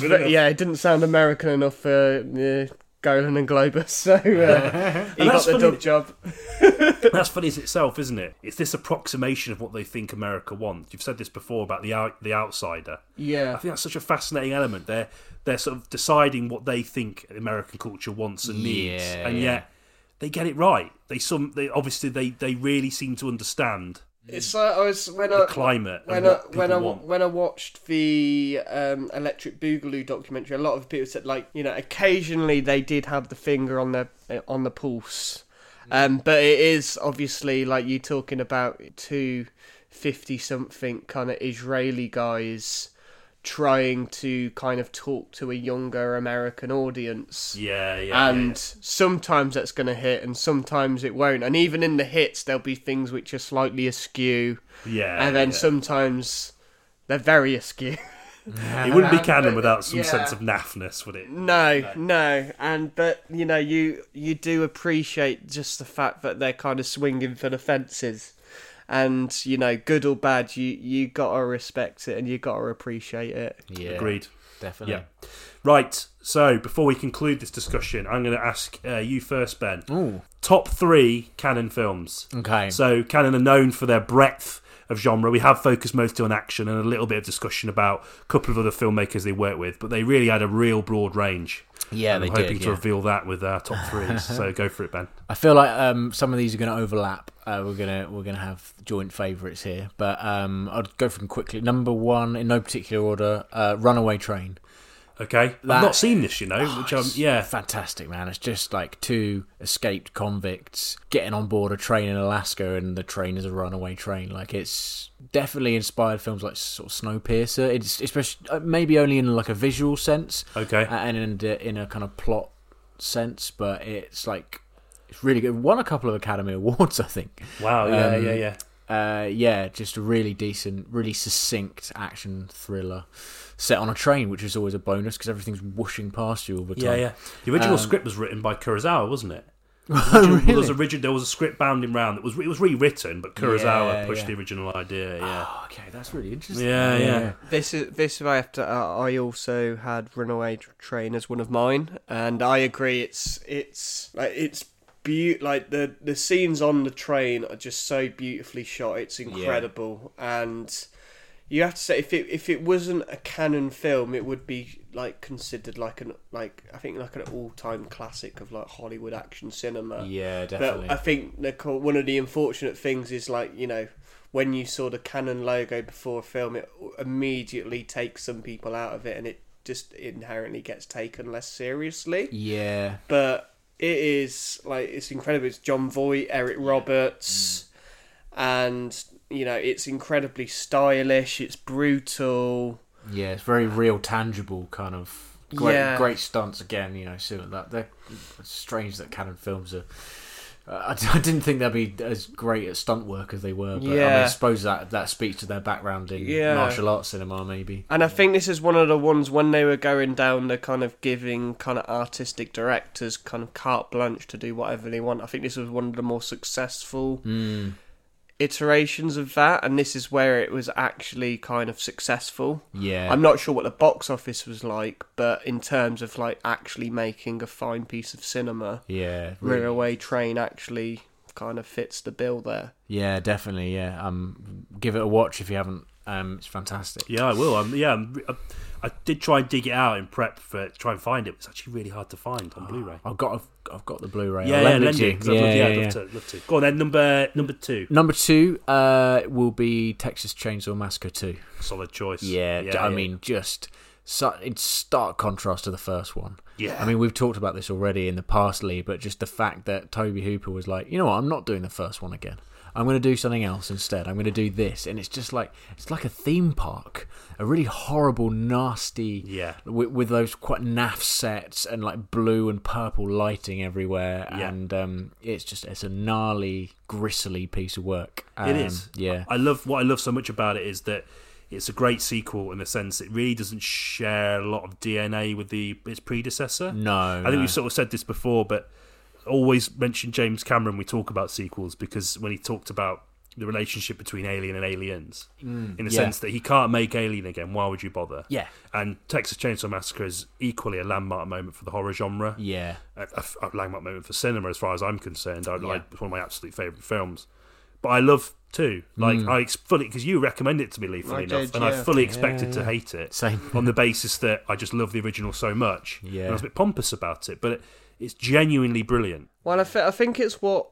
good enough. yeah, it didn't sound American enough for uh, Golan and Globus, [laughs] so uh, [laughs] he And got that's the funny dub job. [laughs] That's funny as itself, isn't it? It's this approximation of what they think America wants. You've said this before about the out, the outsider. Yeah, I think that's such a fascinating element. They're they're sort of deciding what they think American culture wants and needs, Yeah, and yeah. yet they get it right. They some they obviously they they really seem to understand it's like I was when the I climate when I when I want. when I watched the um, Electric Boogaloo documentary, a lot of people said like you know occasionally they did have the finger on the on the pulse, um, but it is obviously like you talking about two fifty something kind of Israeli guys trying to kind of talk to a younger American audience. yeah, yeah, And yeah, sometimes that's going to hit, and sometimes it won't. And even in the hits, there'll be things which are slightly askew yeah. and then yeah. sometimes they're very askew. [laughs] It wouldn't be [laughs] Cannon without some yeah. sense of naffness, would it? No, no, and but you know you you do appreciate just the fact that they're kind of swinging for the fences, and you know good or bad, you you gotta respect it and you gotta appreciate it. Yeah, Agreed. Definitely. Yeah. Right. So before we conclude this discussion, I'm going to ask uh, you first, Ben. Ooh. Top three Cannon films. Okay. So Cannon are known for their breadth of genre. We have focused mostly on action and a little bit of discussion about a couple of other filmmakers they work with, but they really had a real broad range. yeah, they I'm hoping did. to yeah. reveal that with our top threes. [laughs] so go for it, Ben. I feel like um, some of these are going to overlap. Uh, we're gonna we're gonna have joint favourites here, but um, I'll go from quickly. Number one, in no particular order, uh, Runaway Train. Okay, That- I've not seen this, you know. Oh, which it's yeah, fantastic, man. It's just like two escaped convicts getting on board a train in Alaska, and the train is a runaway train. Like it's definitely inspired films like sort of Snowpiercer. It's especially uh, maybe only in like a visual sense, okay. uh, and in a, in a kind of plot sense, but it's like it's really good. Won a couple of Academy [laughs] Awards, I think. Wow. Yeah, um, yeah, yeah. Uh, yeah, just a really decent, really succinct action thriller set on a train, which is always a bonus because everything's whooshing past you all the time. Yeah, yeah. The original Um, script was written by Kurosawa, wasn't it? [laughs] Oh, Original- There was really? a rigid. There was a script bounding round that was it was rewritten, but Kurosawa Yeah, pushed yeah. the original idea. Yeah. Oh, okay, that's really interesting. Yeah, yeah. This is this I have to. Uh, I also had Runaway Train as one of mine, and I agree. It's it's like it's be like the the scenes on the train are just so beautifully shot. It's incredible, and you have to say if it if it wasn't a Cannon film, it would be like considered like an like I think like an all time classic of like Hollywood action cinema. Yeah, definitely. But I think co- one of the unfortunate things is like you know when you saw the Cannon logo before a film, it immediately takes some people out of it, and it just inherently gets taken less seriously. yeah, But it is like it's incredible. It's Jon Voight, Eric Roberts, mm. and you know, it's incredibly stylish. It's brutal. Yeah, it's very real, tangible kind of great, Yeah. great stunts again. You know, so that they're it's strange that Cannon films are. Uh, I, [laughs] I didn't think they'd be as great at stunt work as they were, but I, mean, Yeah. I suppose that that speaks to their background in Yeah. martial arts cinema, maybe. And I think this is one of the ones when they were going down the kind of giving kind of artistic directors kind of carte blanche to do whatever they want. I think this was one of the more successful Mm, iterations of that, and this is where it was actually kind of successful. yeah, I'm not sure what the box office was like, but in terms of like actually making a fine piece of cinema, yeah, really. Railway Train actually kind of fits the bill there. yeah, definitely, yeah. Um, give it a watch if you haven't. Um, it's fantastic. Yeah, I will. Um, yeah, I'm, I, I did try and dig it out in prep for try and find it. It's actually really hard to find on Blu-ray. I've got, I've, I've got the Blu-ray. Yeah, I'll yeah, lend it it. you. love, yeah, I'd love to, love to. Go on then. Number number two, Number two uh, will be Texas Chainsaw Massacre Two. solid choice. Yeah, yeah I yeah. mean, just su- in stark contrast to the first one. yeah. I mean, we've talked about this already in the past, Lee, but just the fact that Tobe Hooper was like, you know what, I'm not doing the first one again. I'm going to do something else instead. I'm going to do this, and it's just like it's like a theme park, a really horrible, nasty, Yeah. with, with those quite naff sets and like blue and purple lighting everywhere, Yeah. and um, it's just it's a gnarly, gristly piece of work. Um, It is. yeah, I love what I love so much about it is that it's a great sequel in the sense it really doesn't share a lot of DNA with the its predecessor. no, I think we've sort of said this before, but always mention James Cameron we talk about sequels because when he talked about the relationship between Alien and Aliens, in the yeah. sense that he can't make Alien again, why would you bother? yeah, And Texas Chainsaw Massacre is equally a landmark moment for the horror genre, yeah, a, a- a landmark moment for cinema as far as I'm concerned. I, Yeah. I, it's one of my absolute favourite films. But I love two. Like Mm. I ex- fully because you recommended it to me, Lee, funny I enough, did, and I fully expected to hate it same. on the basis that I just love the original so much. Yeah. And I was a bit pompous about it, but it, it's genuinely brilliant. Well, I, th- I think it's what,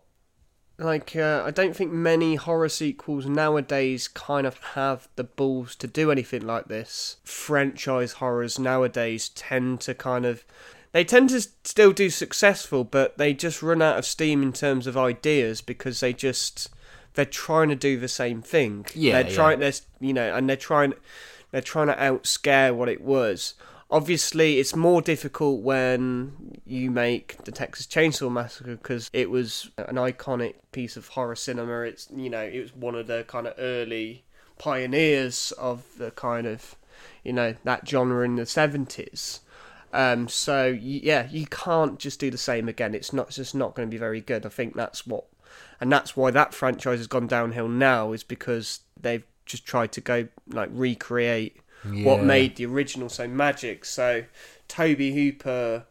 like, uh, I don't think many horror sequels nowadays kind of have the balls to do anything like this. Franchise horrors nowadays tend to kind of. They tend to still do successful, but they just run out of steam in terms of ideas because they just. They're trying to do the same thing. Yeah, they're trying. They're you know, and they're trying. They're trying to outscare what it was. Obviously, it's more difficult when you make the Texas Chainsaw Massacre because it was an iconic piece of horror cinema. It's you know it was one of the kind of early pioneers of the kind of you know that genre in the seventies. Um, so yeah, you can't just do the same again. It's not it's just not going to be very good. I think that's what, and that's why that franchise has gone downhill now is because they've just tried to go like recreate what made the original so magic. So Tobe Hooper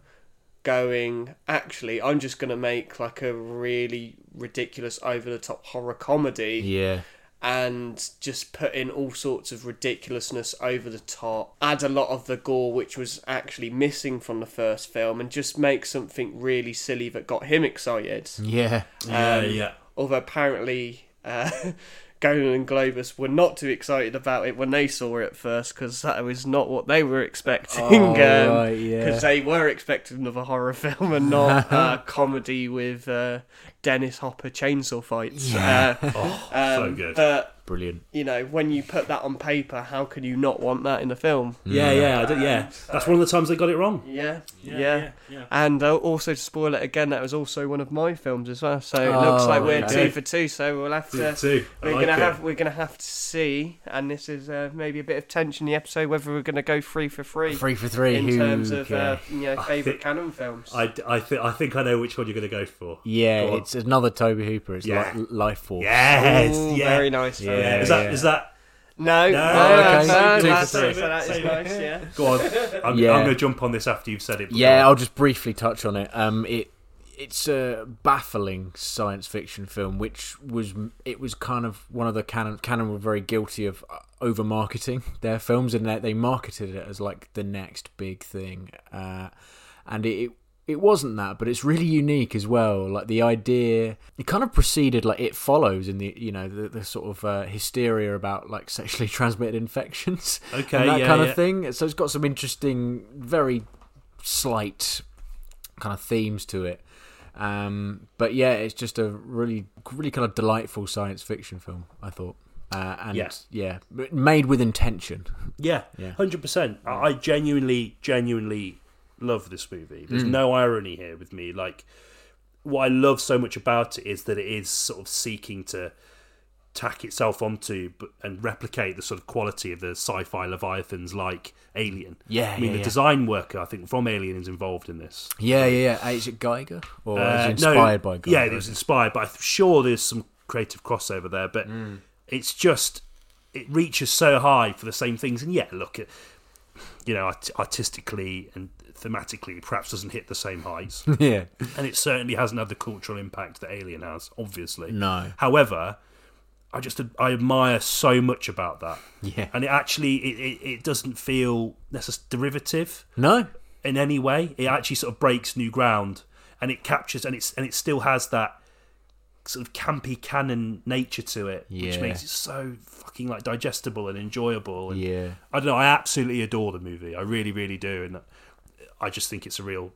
going, actually, I'm just going to make like a really ridiculous, over the top horror comedy Yeah, and just put in all sorts of ridiculousness over the top, add a lot of the gore which was actually missing from the first film, and just make something really silly that got him excited. yeah, Yeah, Um, yeah. Although apparently. Uh, [laughs] Golan and Globus were not too excited about it when they saw it at first because that was not what they were expecting. Oh, um, right, yeah. because they were expecting another horror film and not [laughs] a comedy with uh, Dennis Hopper chainsaw fights. Yeah. Uh, Oh, um, so good. But brilliant. you know, when you put that on paper, how can you not want that in the film? yeah, yeah, I don't- yeah. That's one of the times they got it wrong. Yeah, yeah. yeah, yeah. And uh, also to spoil it again, that was also one of my films as well. So it looks Oh, like we're okay. two for two. So we'll have to. Two We're like gonna it. have we're gonna have to see, and this is uh, maybe a bit of tension in the episode whether we're gonna go three for three, Three for three. in who terms of uh, you know favorite think- Cannon films. I, I, th- I think I know which one you're going to go for. yeah, Go it's another Tobe Hooper. It's Yeah. like Lifeforce. Yes, Ooh, yeah. very nice. very Yeah. Is that that? No, no, No, no, okay. no, Two for that's, three. that is nice. Yeah. Go on. I'm, Yeah. I'm going to jump on this after you've said it. but Yeah. I'll just briefly touch on it. Um, it it's a baffling science fiction film, which was it was kind of one of the Cannon. Cannon were very guilty of over marketing [laughs] their films, and they, they marketed it as like the next big thing. Uh, and it, it wasn't that, but it's really unique as well. Like the idea, it kind of preceded like it follows in the you know the, the sort of uh, hysteria about like [laughs] sexually transmitted infections Okay, and that yeah, kind yeah. of thing. So it's got some interesting, very slight kind of themes to it. Um, but yeah, it's just a really, really kind of delightful science fiction film. I thought. uh, and Yeah. yeah. made with intention. Yeah, Yeah. hundred percent. I genuinely, genuinely love this movie. There's Mm. no irony here with me. Like, what I love so much about it is that it is sort of seeking to tack itself onto and replicate the sort of quality of the sci-fi leviathans like Alien. Yeah, I mean yeah, the yeah. design worker I think from Alien is involved in this. Yeah, yeah, yeah. Uh, Is it Giger or Uh, is it no, inspired by Giger? Yeah, it was inspired, but I'm sure there's some creative crossover there. But Mm. it's just it reaches so high for the same things, and yeah, look at you know art- artistically and thematically, perhaps doesn't hit the same heights, [laughs] yeah. and it certainly hasn't had the cultural impact that Alien has. Obviously, No. However, I just I admire so much about that, Yeah. and it actually it, it, it doesn't feel necessarily derivative No. in any way. It actually sort of breaks new ground, and it captures and it's and it still has that sort of campy Cannon nature to it, yeah. which makes it so fucking like digestible and enjoyable. And Yeah. I don't know. I absolutely adore the movie. I really, really do, and I just think it's a real.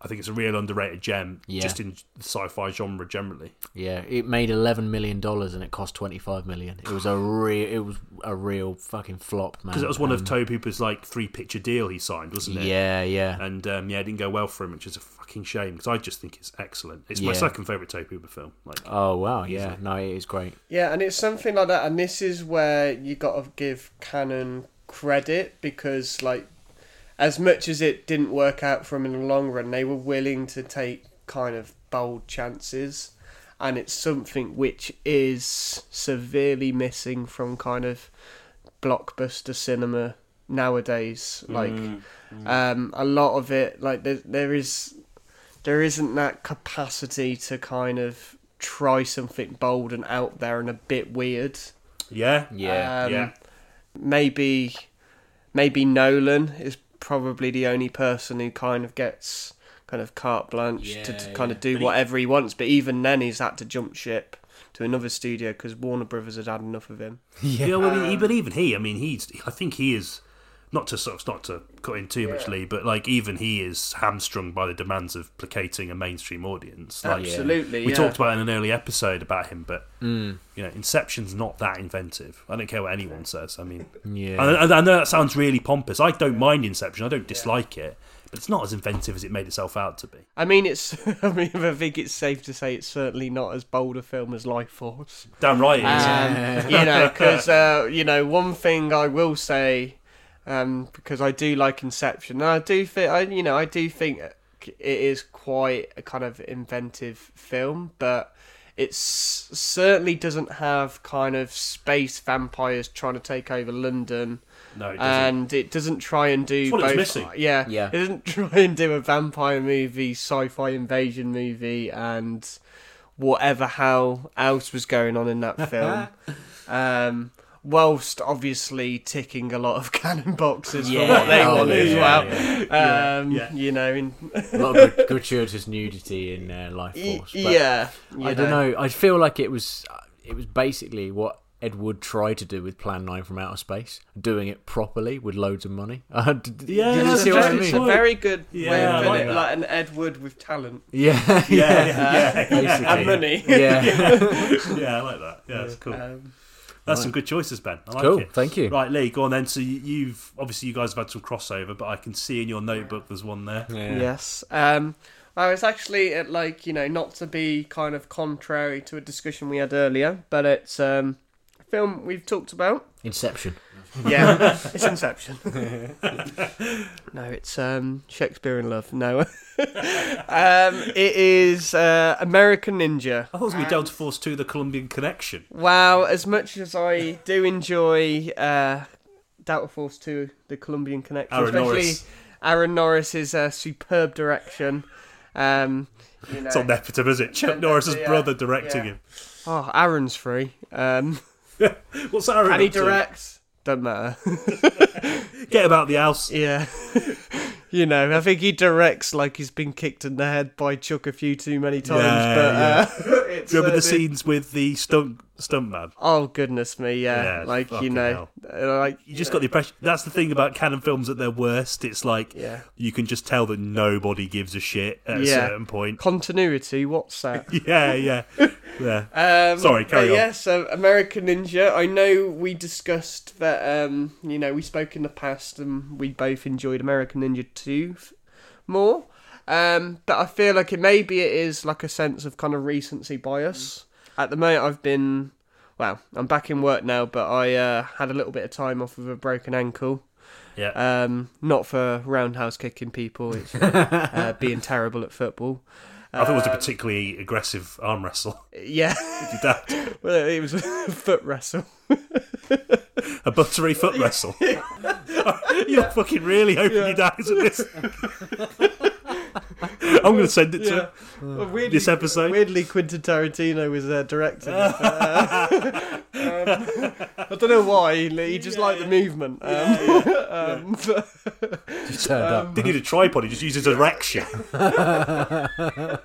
I think it's a real underrated gem, Yeah. just in the sci-fi genre generally. Yeah, it made eleven million dollars and it cost twenty five million. It was a real, it was a real fucking flop, man. Because it was one of Um, Tobe Hooper's like three-picture deal he signed, wasn't it? Yeah, yeah, And um, yeah, it didn't go well for him, which is a fucking shame because I just think it's excellent. It's my second favorite Tobe Hooper film. Like, Oh wow, yeah, no, it is great. Yeah, and it's something like that, and this is where you got to give Canon credit because, like, as much as it didn't work out for them in the long run, they were willing to take kind of bold chances, and it's something which is severely missing from kind of blockbuster cinema nowadays. Like, um, a lot of it, like, there, there is there isn't that capacity to kind of try something bold and out there and a bit weird. yeah, Yeah, Um, yeah. Maybe, maybe Nolan is probably the only person who kind of gets kind of carte blanche to, to kind yeah. of do But whatever he wants. But even then, he's had to jump ship to another studio because Warner Brothers had had enough of him. [laughs] Yeah, well, I mean, but even he, I mean, he's. I think he is not to sort of not to cut in too much, Lee, but like even he is hamstrung by the demands of placating a mainstream audience. Like Absolutely, we yeah. talked about in an early episode about him, but Mm. you know, Inception's not that inventive. I don't care what anyone says. I mean, yeah. I, I know that sounds really pompous. I don't mind Inception. I don't dislike it, but it's not as inventive as it made itself out to be. I mean, it's. [laughs] I mean, I think it's safe to say it's certainly not as bold a film as Lifeforce. Damn right, it is. Um, you know, [laughs] because uh, you know, one thing I will say, um, because I do like Inception, and I do think, I you know, I do think it is quite a kind of inventive film, but it certainly doesn't have kind of space vampires trying to take over London. no, it. And it doesn't try and do It's what it was both. missing. Yeah, Yeah. It doesn't [laughs] try and do a vampire movie, sci-fi invasion movie, and whatever hell else was going on in that film. [laughs] um, whilst obviously ticking a lot of [laughs] Cannon boxes Yeah. for what they Oh, want yeah, as well. yeah. Um, Yeah. You know, in a lot of grat- [laughs] gratuitous nudity in uh, Lifeforce. But yeah, I don't know. I feel like it was it was basically what Ed Wood tried to do with Plan Nine from Outer Space, doing it properly with loads of money. [laughs] Uh, d- d- Yeah, did you see what I very- It's mean? a very good Yeah, way of putting like it, like an Ed Wood with talent Yeah, yeah, yeah, yeah, Basically. and money. yeah. yeah. I like that. Yeah, that's cool. Um, That's some good choices, Ben. I like cool. it. Thank you. Right, Lee, go on then. So you- you've obviously you guys have had some crossover, but I can see in your notebook there's one there. Yeah. Yes. Um, I was actually at like you know not to be kind of contrary to a discussion we had earlier, but it's um, a film we've talked about. Inception. Yeah, [laughs] it's Inception. [laughs] no, it's um, Shakespeare in Love. No, [laughs] um, it is uh, American Ninja. I thought it was going to be Delta Force 2 The Colombian Connection. Wow, as much as I do enjoy uh, Delta Force 2, the Colombian Connection, Aaron especially Norris. Aaron Norris's uh, superb direction. Um, you know, It's on nepotism, is it? Chuck Norris's Yeah, brother directing yeah. him. Oh, Aaron's free. Um, What's Aaron and he up to? directs. Doesn't matter. [laughs] Get about the house. Yeah. [laughs] you know, I think he directs like he's been kicked in the head by Chuck a few too many times. Yeah, but uh, [laughs] it's, Remember the uh, scenes with the stunt stunt man? Oh goodness me, yeah. Yeah, like you know, uh, like You just got the impression. That's the thing about Cannon films at their worst. It's like Yeah. you can just tell that nobody gives a shit at a certain point. continuity. What's that? [laughs] Yeah, yeah. Yeah. [laughs] Um, Sorry, carry on. Yeah, so American Ninja. I know we discussed that. Um, you know, we spoke in the past, and we both enjoyed American Ninja two f- more. Um, but I feel like it maybe it is like a sense of kind of recency bias. At the moment, I've been well. I'm back in work now, but I uh, had a little bit of time off with a broken ankle. Yeah. Um, not for roundhouse kicking people. It's uh, [laughs] being terrible at football. I thought it was a Um, particularly aggressive arm wrestle. Yeah. [laughs] Well, it was a [laughs] foot wrestle. a buttery foot wrestle. You're fucking really hoping he dies at this. I'm going to send it to him. Well, weirdly, This episode. Weirdly, Quentin Tarantino was uh, directing it. Uh, um, I don't know why. He, he just liked the movement. Um, [laughs] um, but- Just turned up. Didn't need a tripod, he just used uses erection. [laughs]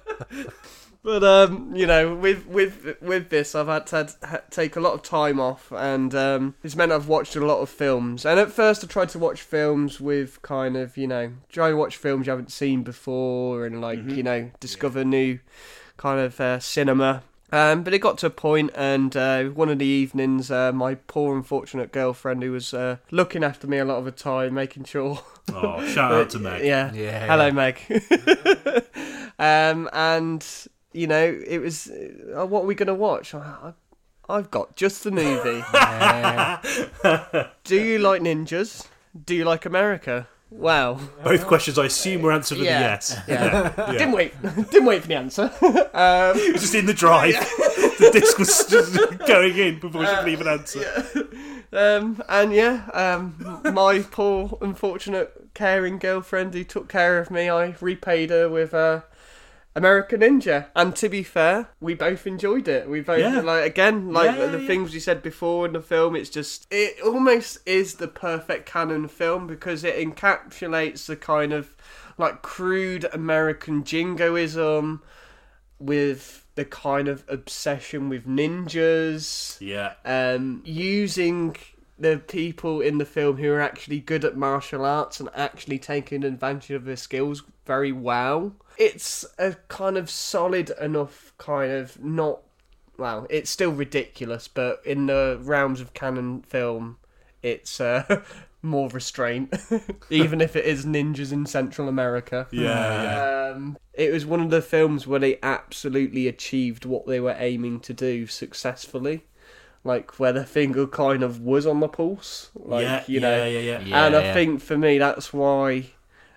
But um, you know, with with with this, I've had to ha- take a lot of time off, and um, it's meant I've watched a lot of films. And at first, I tried to watch films with kind of you know try and watch films you haven't seen before, and like you know discover new kind of uh, cinema. Um, but it got to a point, and uh, one of the evenings, uh, my poor unfortunate girlfriend, who was uh, looking after me a lot of the time, making sure [laughs] Oh, shout out to Meg. yeah. Yeah, Hello, yeah. Meg. [laughs] um, and you know, it was. Uh, what are we gonna watch? I, I, I've got just the movie. [laughs] Do you like ninjas? Do you like America? Wow. Both questions I assume were answered with Yeah. a yes. Yeah. Yeah. [laughs] Didn't wait. [laughs] Didn't wait for the answer. um, It was just in the drive. the disc was just going in before she could even answer. um, and yeah, um, my poor, unfortunate, caring girlfriend who took care of me, I repaid her with uh, American Ninja. And to be fair, we both enjoyed it. We both Yeah. like again, like Yeah, the yeah. things you said before in the film. It's just it almost is the perfect Cannon film because it encapsulates the kind of like crude American jingoism with the kind of obsession with ninjas Yeah. um, using the people in the film who are actually good at martial arts and actually taking advantage of their skills very well. It's a kind of solid enough kind of not well, it's still ridiculous, but in the realms of Cannon film, it's uh, [laughs] more restraint, [laughs] even if it is ninjas in Central America. Yeah, yeah. Um, it was one of the films where they absolutely achieved what they were aiming to do successfully. Like where the finger kind of was on the pulse. Like, yeah, you yeah, know. yeah, yeah, Yeah, and I yeah. think for me that's why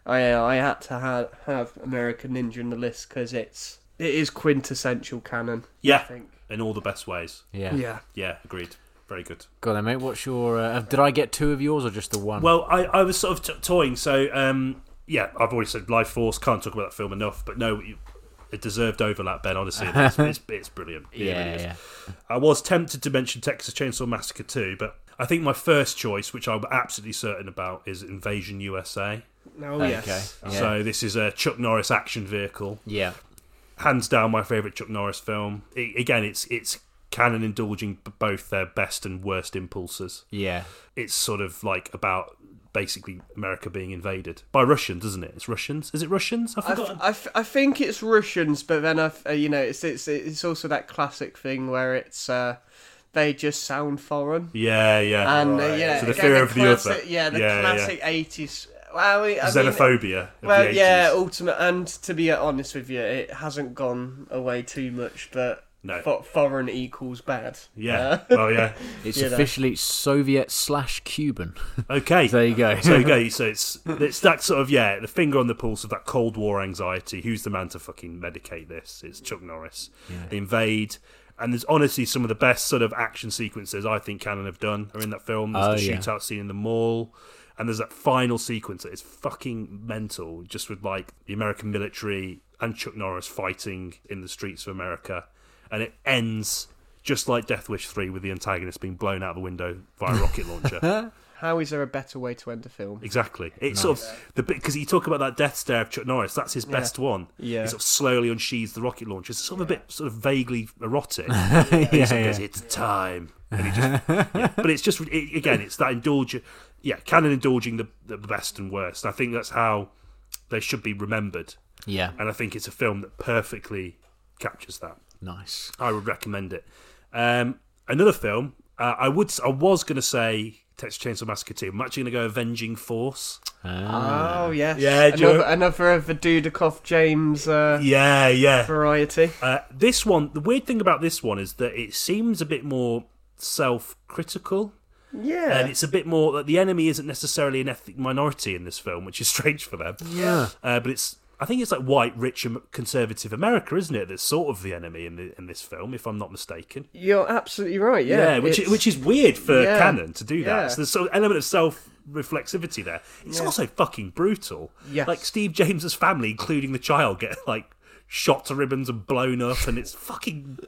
I I had to have, have American Ninja in the list because it's it is quintessential Cannon. Yeah, I Yeah, think. in all the best ways. Yeah. Yeah. Yeah, agreed. Very good. Go on then, mate. What's your? Uh, did I get two of yours or just the one? Well, I, I was sort of t- toying. So, um, yeah, I've already said Lifeforce. Can't talk about that film enough. But no, you, it deserved overlap, Ben. Honestly, it's, [laughs] it's, it's brilliant. It yeah, is. yeah. I was tempted to mention Texas Chainsaw Massacre too, but I think my first choice, which I'm absolutely certain about, is Invasion USA. Oh Okay. yes. Yeah. So this is a Chuck Norris action vehicle. Yeah. Hands down, my favourite Chuck Norris film. I again, it's it's Cannon indulging both their best and worst impulses. Yeah. It's sort of like about basically America being invaded by Russians, isn't it? It's Russians. Is it Russians? I I, forgot. f- I, f- I think it's Russians, but then I, f- uh, you know, it's it's it's also that classic thing where it's uh, they just sound foreign, yeah, yeah. and uh, yeah, So the again, fear of the classic, other. yeah, the Yeah, yeah. classic eighties. Well, I mean, Xenophobia. of well, the 80s. yeah, ultimate, and to be honest with you, it hasn't gone away too much, but No. fo- foreign equals bad. Yeah. Uh, [laughs] well, yeah. It's You know. officially Soviet slash Cuban. [laughs] Okay. there you go. so [laughs] okay, so it's it's that sort of yeah, the finger on the pulse of that Cold War anxiety. Who's the man to fucking medicate this? It's Chuck Norris. They invade, and there's honestly some of the best sort of action sequences I think Cannon have done are in that film. There's Oh, the yeah. shootout scene in the mall, and there's that final sequence that is fucking mental, just with like the American military and Chuck Norris fighting in the streets of America, and it ends. Just like Death Wish 3, with the antagonist being blown out the window via a rocket launcher. [laughs] how is there a better way to end a film? Exactly. It's sort of the bit because you talk about that death stare of Chuck Norris. That's his best one. Yeah. He sort of slowly unsheathes the rocket launcher. It's sort of a bit sort of vaguely erotic. [laughs] And yeah, yeah. goes, "It's time," and he just. yeah. But it's just it, again, it's that indulge. Yeah, Cannon indulging the the best and worst. And I think that's how they should be remembered. yeah. And I think it's a film that perfectly captures that. Nice. I would recommend it. Um, another film, uh, I would, I was going to say Texas Chainsaw Massacre 2. I'm actually going to go Avenging Force. Ah. Oh yes, Yeah, do you another, another of the Dudikoff James uh, Yeah, yeah. variety. Uh, this one, the weird thing about this one is that it seems a bit more self-critical, Yeah, and it's a bit more that the enemy isn't necessarily an ethnic minority in this film, which is [laughs] strange for them. Yeah. Uh, but it's, I think it's like white, rich, Am- conservative America, isn't it? That's sort of the enemy in the, in this film, if I'm not mistaken. you're absolutely right. Yeah, which it's- which is weird for Yeah. Cannon to do that. Yeah. So there's sort of element of self reflexivity there. It's also fucking brutal. Yes. Like Steve James's family, including the child, get like shot to ribbons and blown up, and it's fucking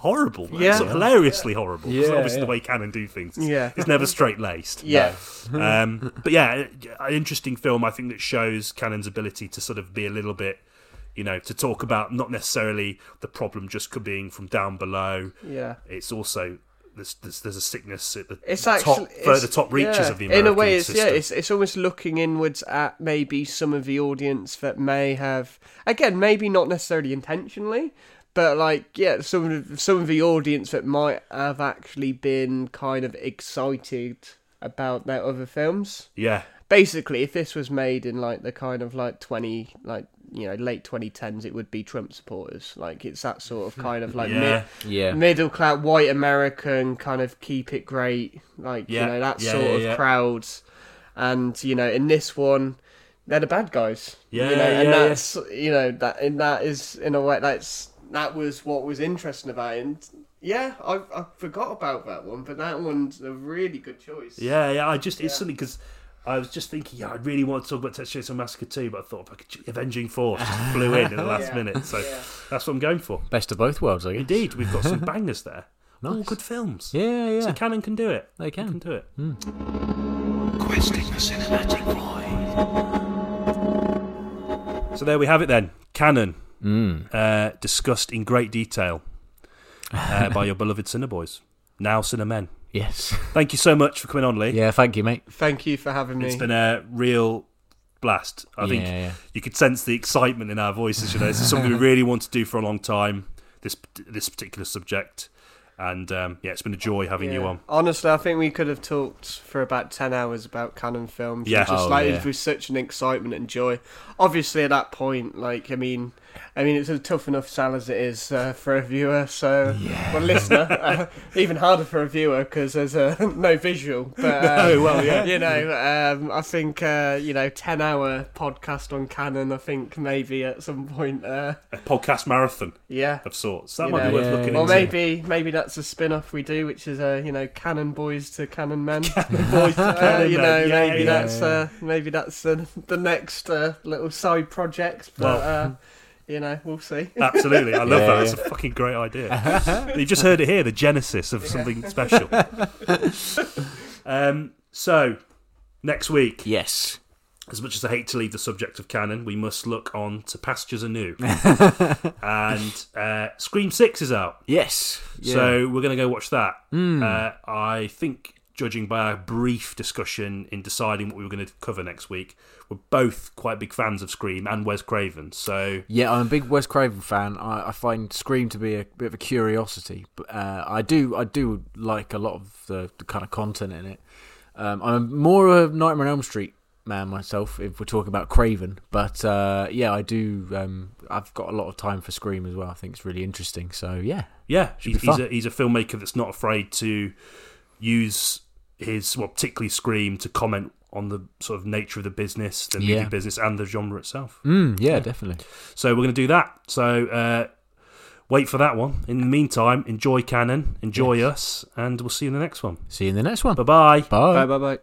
horrible. Yeah. It's hilariously horrible. It's Yeah, obviously yeah. the way Cannon do things. It's, Yeah. it's never straight laced. yeah, [laughs] Um, but yeah, an interesting film. I think that shows Cannon's ability to sort of be a little bit, you know, to talk about not necessarily the problem just being from down below. yeah. It's also there's there's, there's a sickness at the It's top, actually it's- further top reaches yeah. of the American in a way. It's system. yeah. It's it's almost looking inwards at maybe some of the audience that may have again maybe not necessarily intentionally, but like yeah, some of the, some of the audience that might have actually been kind of excited about their other films. yeah, Basically, if this was made in like the kind of like twenty like you know late twenty tens, it would be Trump supporters. Like it's that sort of kind of like mid, yeah, Yeah. middle class white American kind of keep it great, like Yeah, you know that yeah, sort yeah, of yeah. crowds. And you know, in this one, they're the bad guys. Yeah, you know, and yeah, yeah. that's you know that and that is in a way that's that was what was interesting about it. And yeah, I I forgot about that one, but that one's a really good choice. yeah, yeah. I just it's Yeah. something because. I was just thinking, yeah, I really want to talk about Texas Chainsaw Massacre 2, but I thought if I could, Avenging Force just [laughs] flew in at the last Yeah. minute, so Yeah. that's what I'm going for. Best of both worlds, I guess. Indeed, we've got some [laughs] bangers there. All good films. Yeah, yeah. So Cannon can do it. They can. can do it. Hmm. Questing the cinematic void. So there we have it then. Cannon, Mm. uh, discussed in great detail uh, [laughs] by your beloved Cineboys, now Cinemen. Yes. Thank you so much for coming on, Lee. Yeah, thank you, mate. Thank you for having me. It's been a real blast. I think Yeah, yeah. you could sense the excitement in our voices. You know, this is something we [laughs] really want to do for a long time. This this particular subject, and um, yeah, it's been a joy having you on. Honestly, I think we could have talked for about ten hours about Cannon films. Yeah. just Oh, like yeah. with such an excitement and joy. Obviously, at that point, like I mean, I mean, it's a tough enough sell as it is uh, for a viewer. So, well, listener, [laughs] uh, even harder for a viewer because there's uh, [laughs] no visual. But uh, Oh, well, yeah. you know, um, I think uh, you know, ten hour podcast on Cannon. I think maybe at some point, uh, A podcast marathon yeah. of sorts. That You might know, be worth yeah, looking yeah. Or into. maybe maybe that's a spin off we do, which is uh, you know, Cannon boys to Cannon men. [laughs] Boys to Uh, Cannon you know, Yeah, maybe yeah. that's maybe that's the the next uh, little side project. But Well. You know, we'll see. Absolutely, I love Yeah, that. It's a fucking great idea. [laughs] you just heard it here, the genesis of something special. [laughs] um, so next week, Yes. as much as I hate to leave the subject of Cannon, we must look on to pastures anew. [laughs] and uh, Scream Six is out, Yes. Yeah. so we're going to go watch that. Mm. Uh, I think, judging by our brief discussion in deciding what we were going to cover next week, we're both quite big fans of Scream and Wes Craven. So Yeah, I'm a big Wes Craven fan. I, I find Scream to be a bit of a curiosity, but uh, I do I do like a lot of the, the kind of content in it. Um, I'm more of a Nightmare on Elm Street man myself, if we're talking about Craven. But uh, yeah, I do. Um, I've got a lot of time for Scream as well. I think it's really interesting. So yeah, Yeah, he's, he's, a, he's a filmmaker that's not afraid to use his, well, particularly Scream, to comment on the sort of nature of the business, the Yeah. movie business, and the genre itself. mm, yeah, definitely. So we're going to do that. So uh, wait for that one. In the meantime, enjoy Cannon, enjoy us, and we'll see you in the next one. See you in the next one. Bye-bye. Bye. bye bye.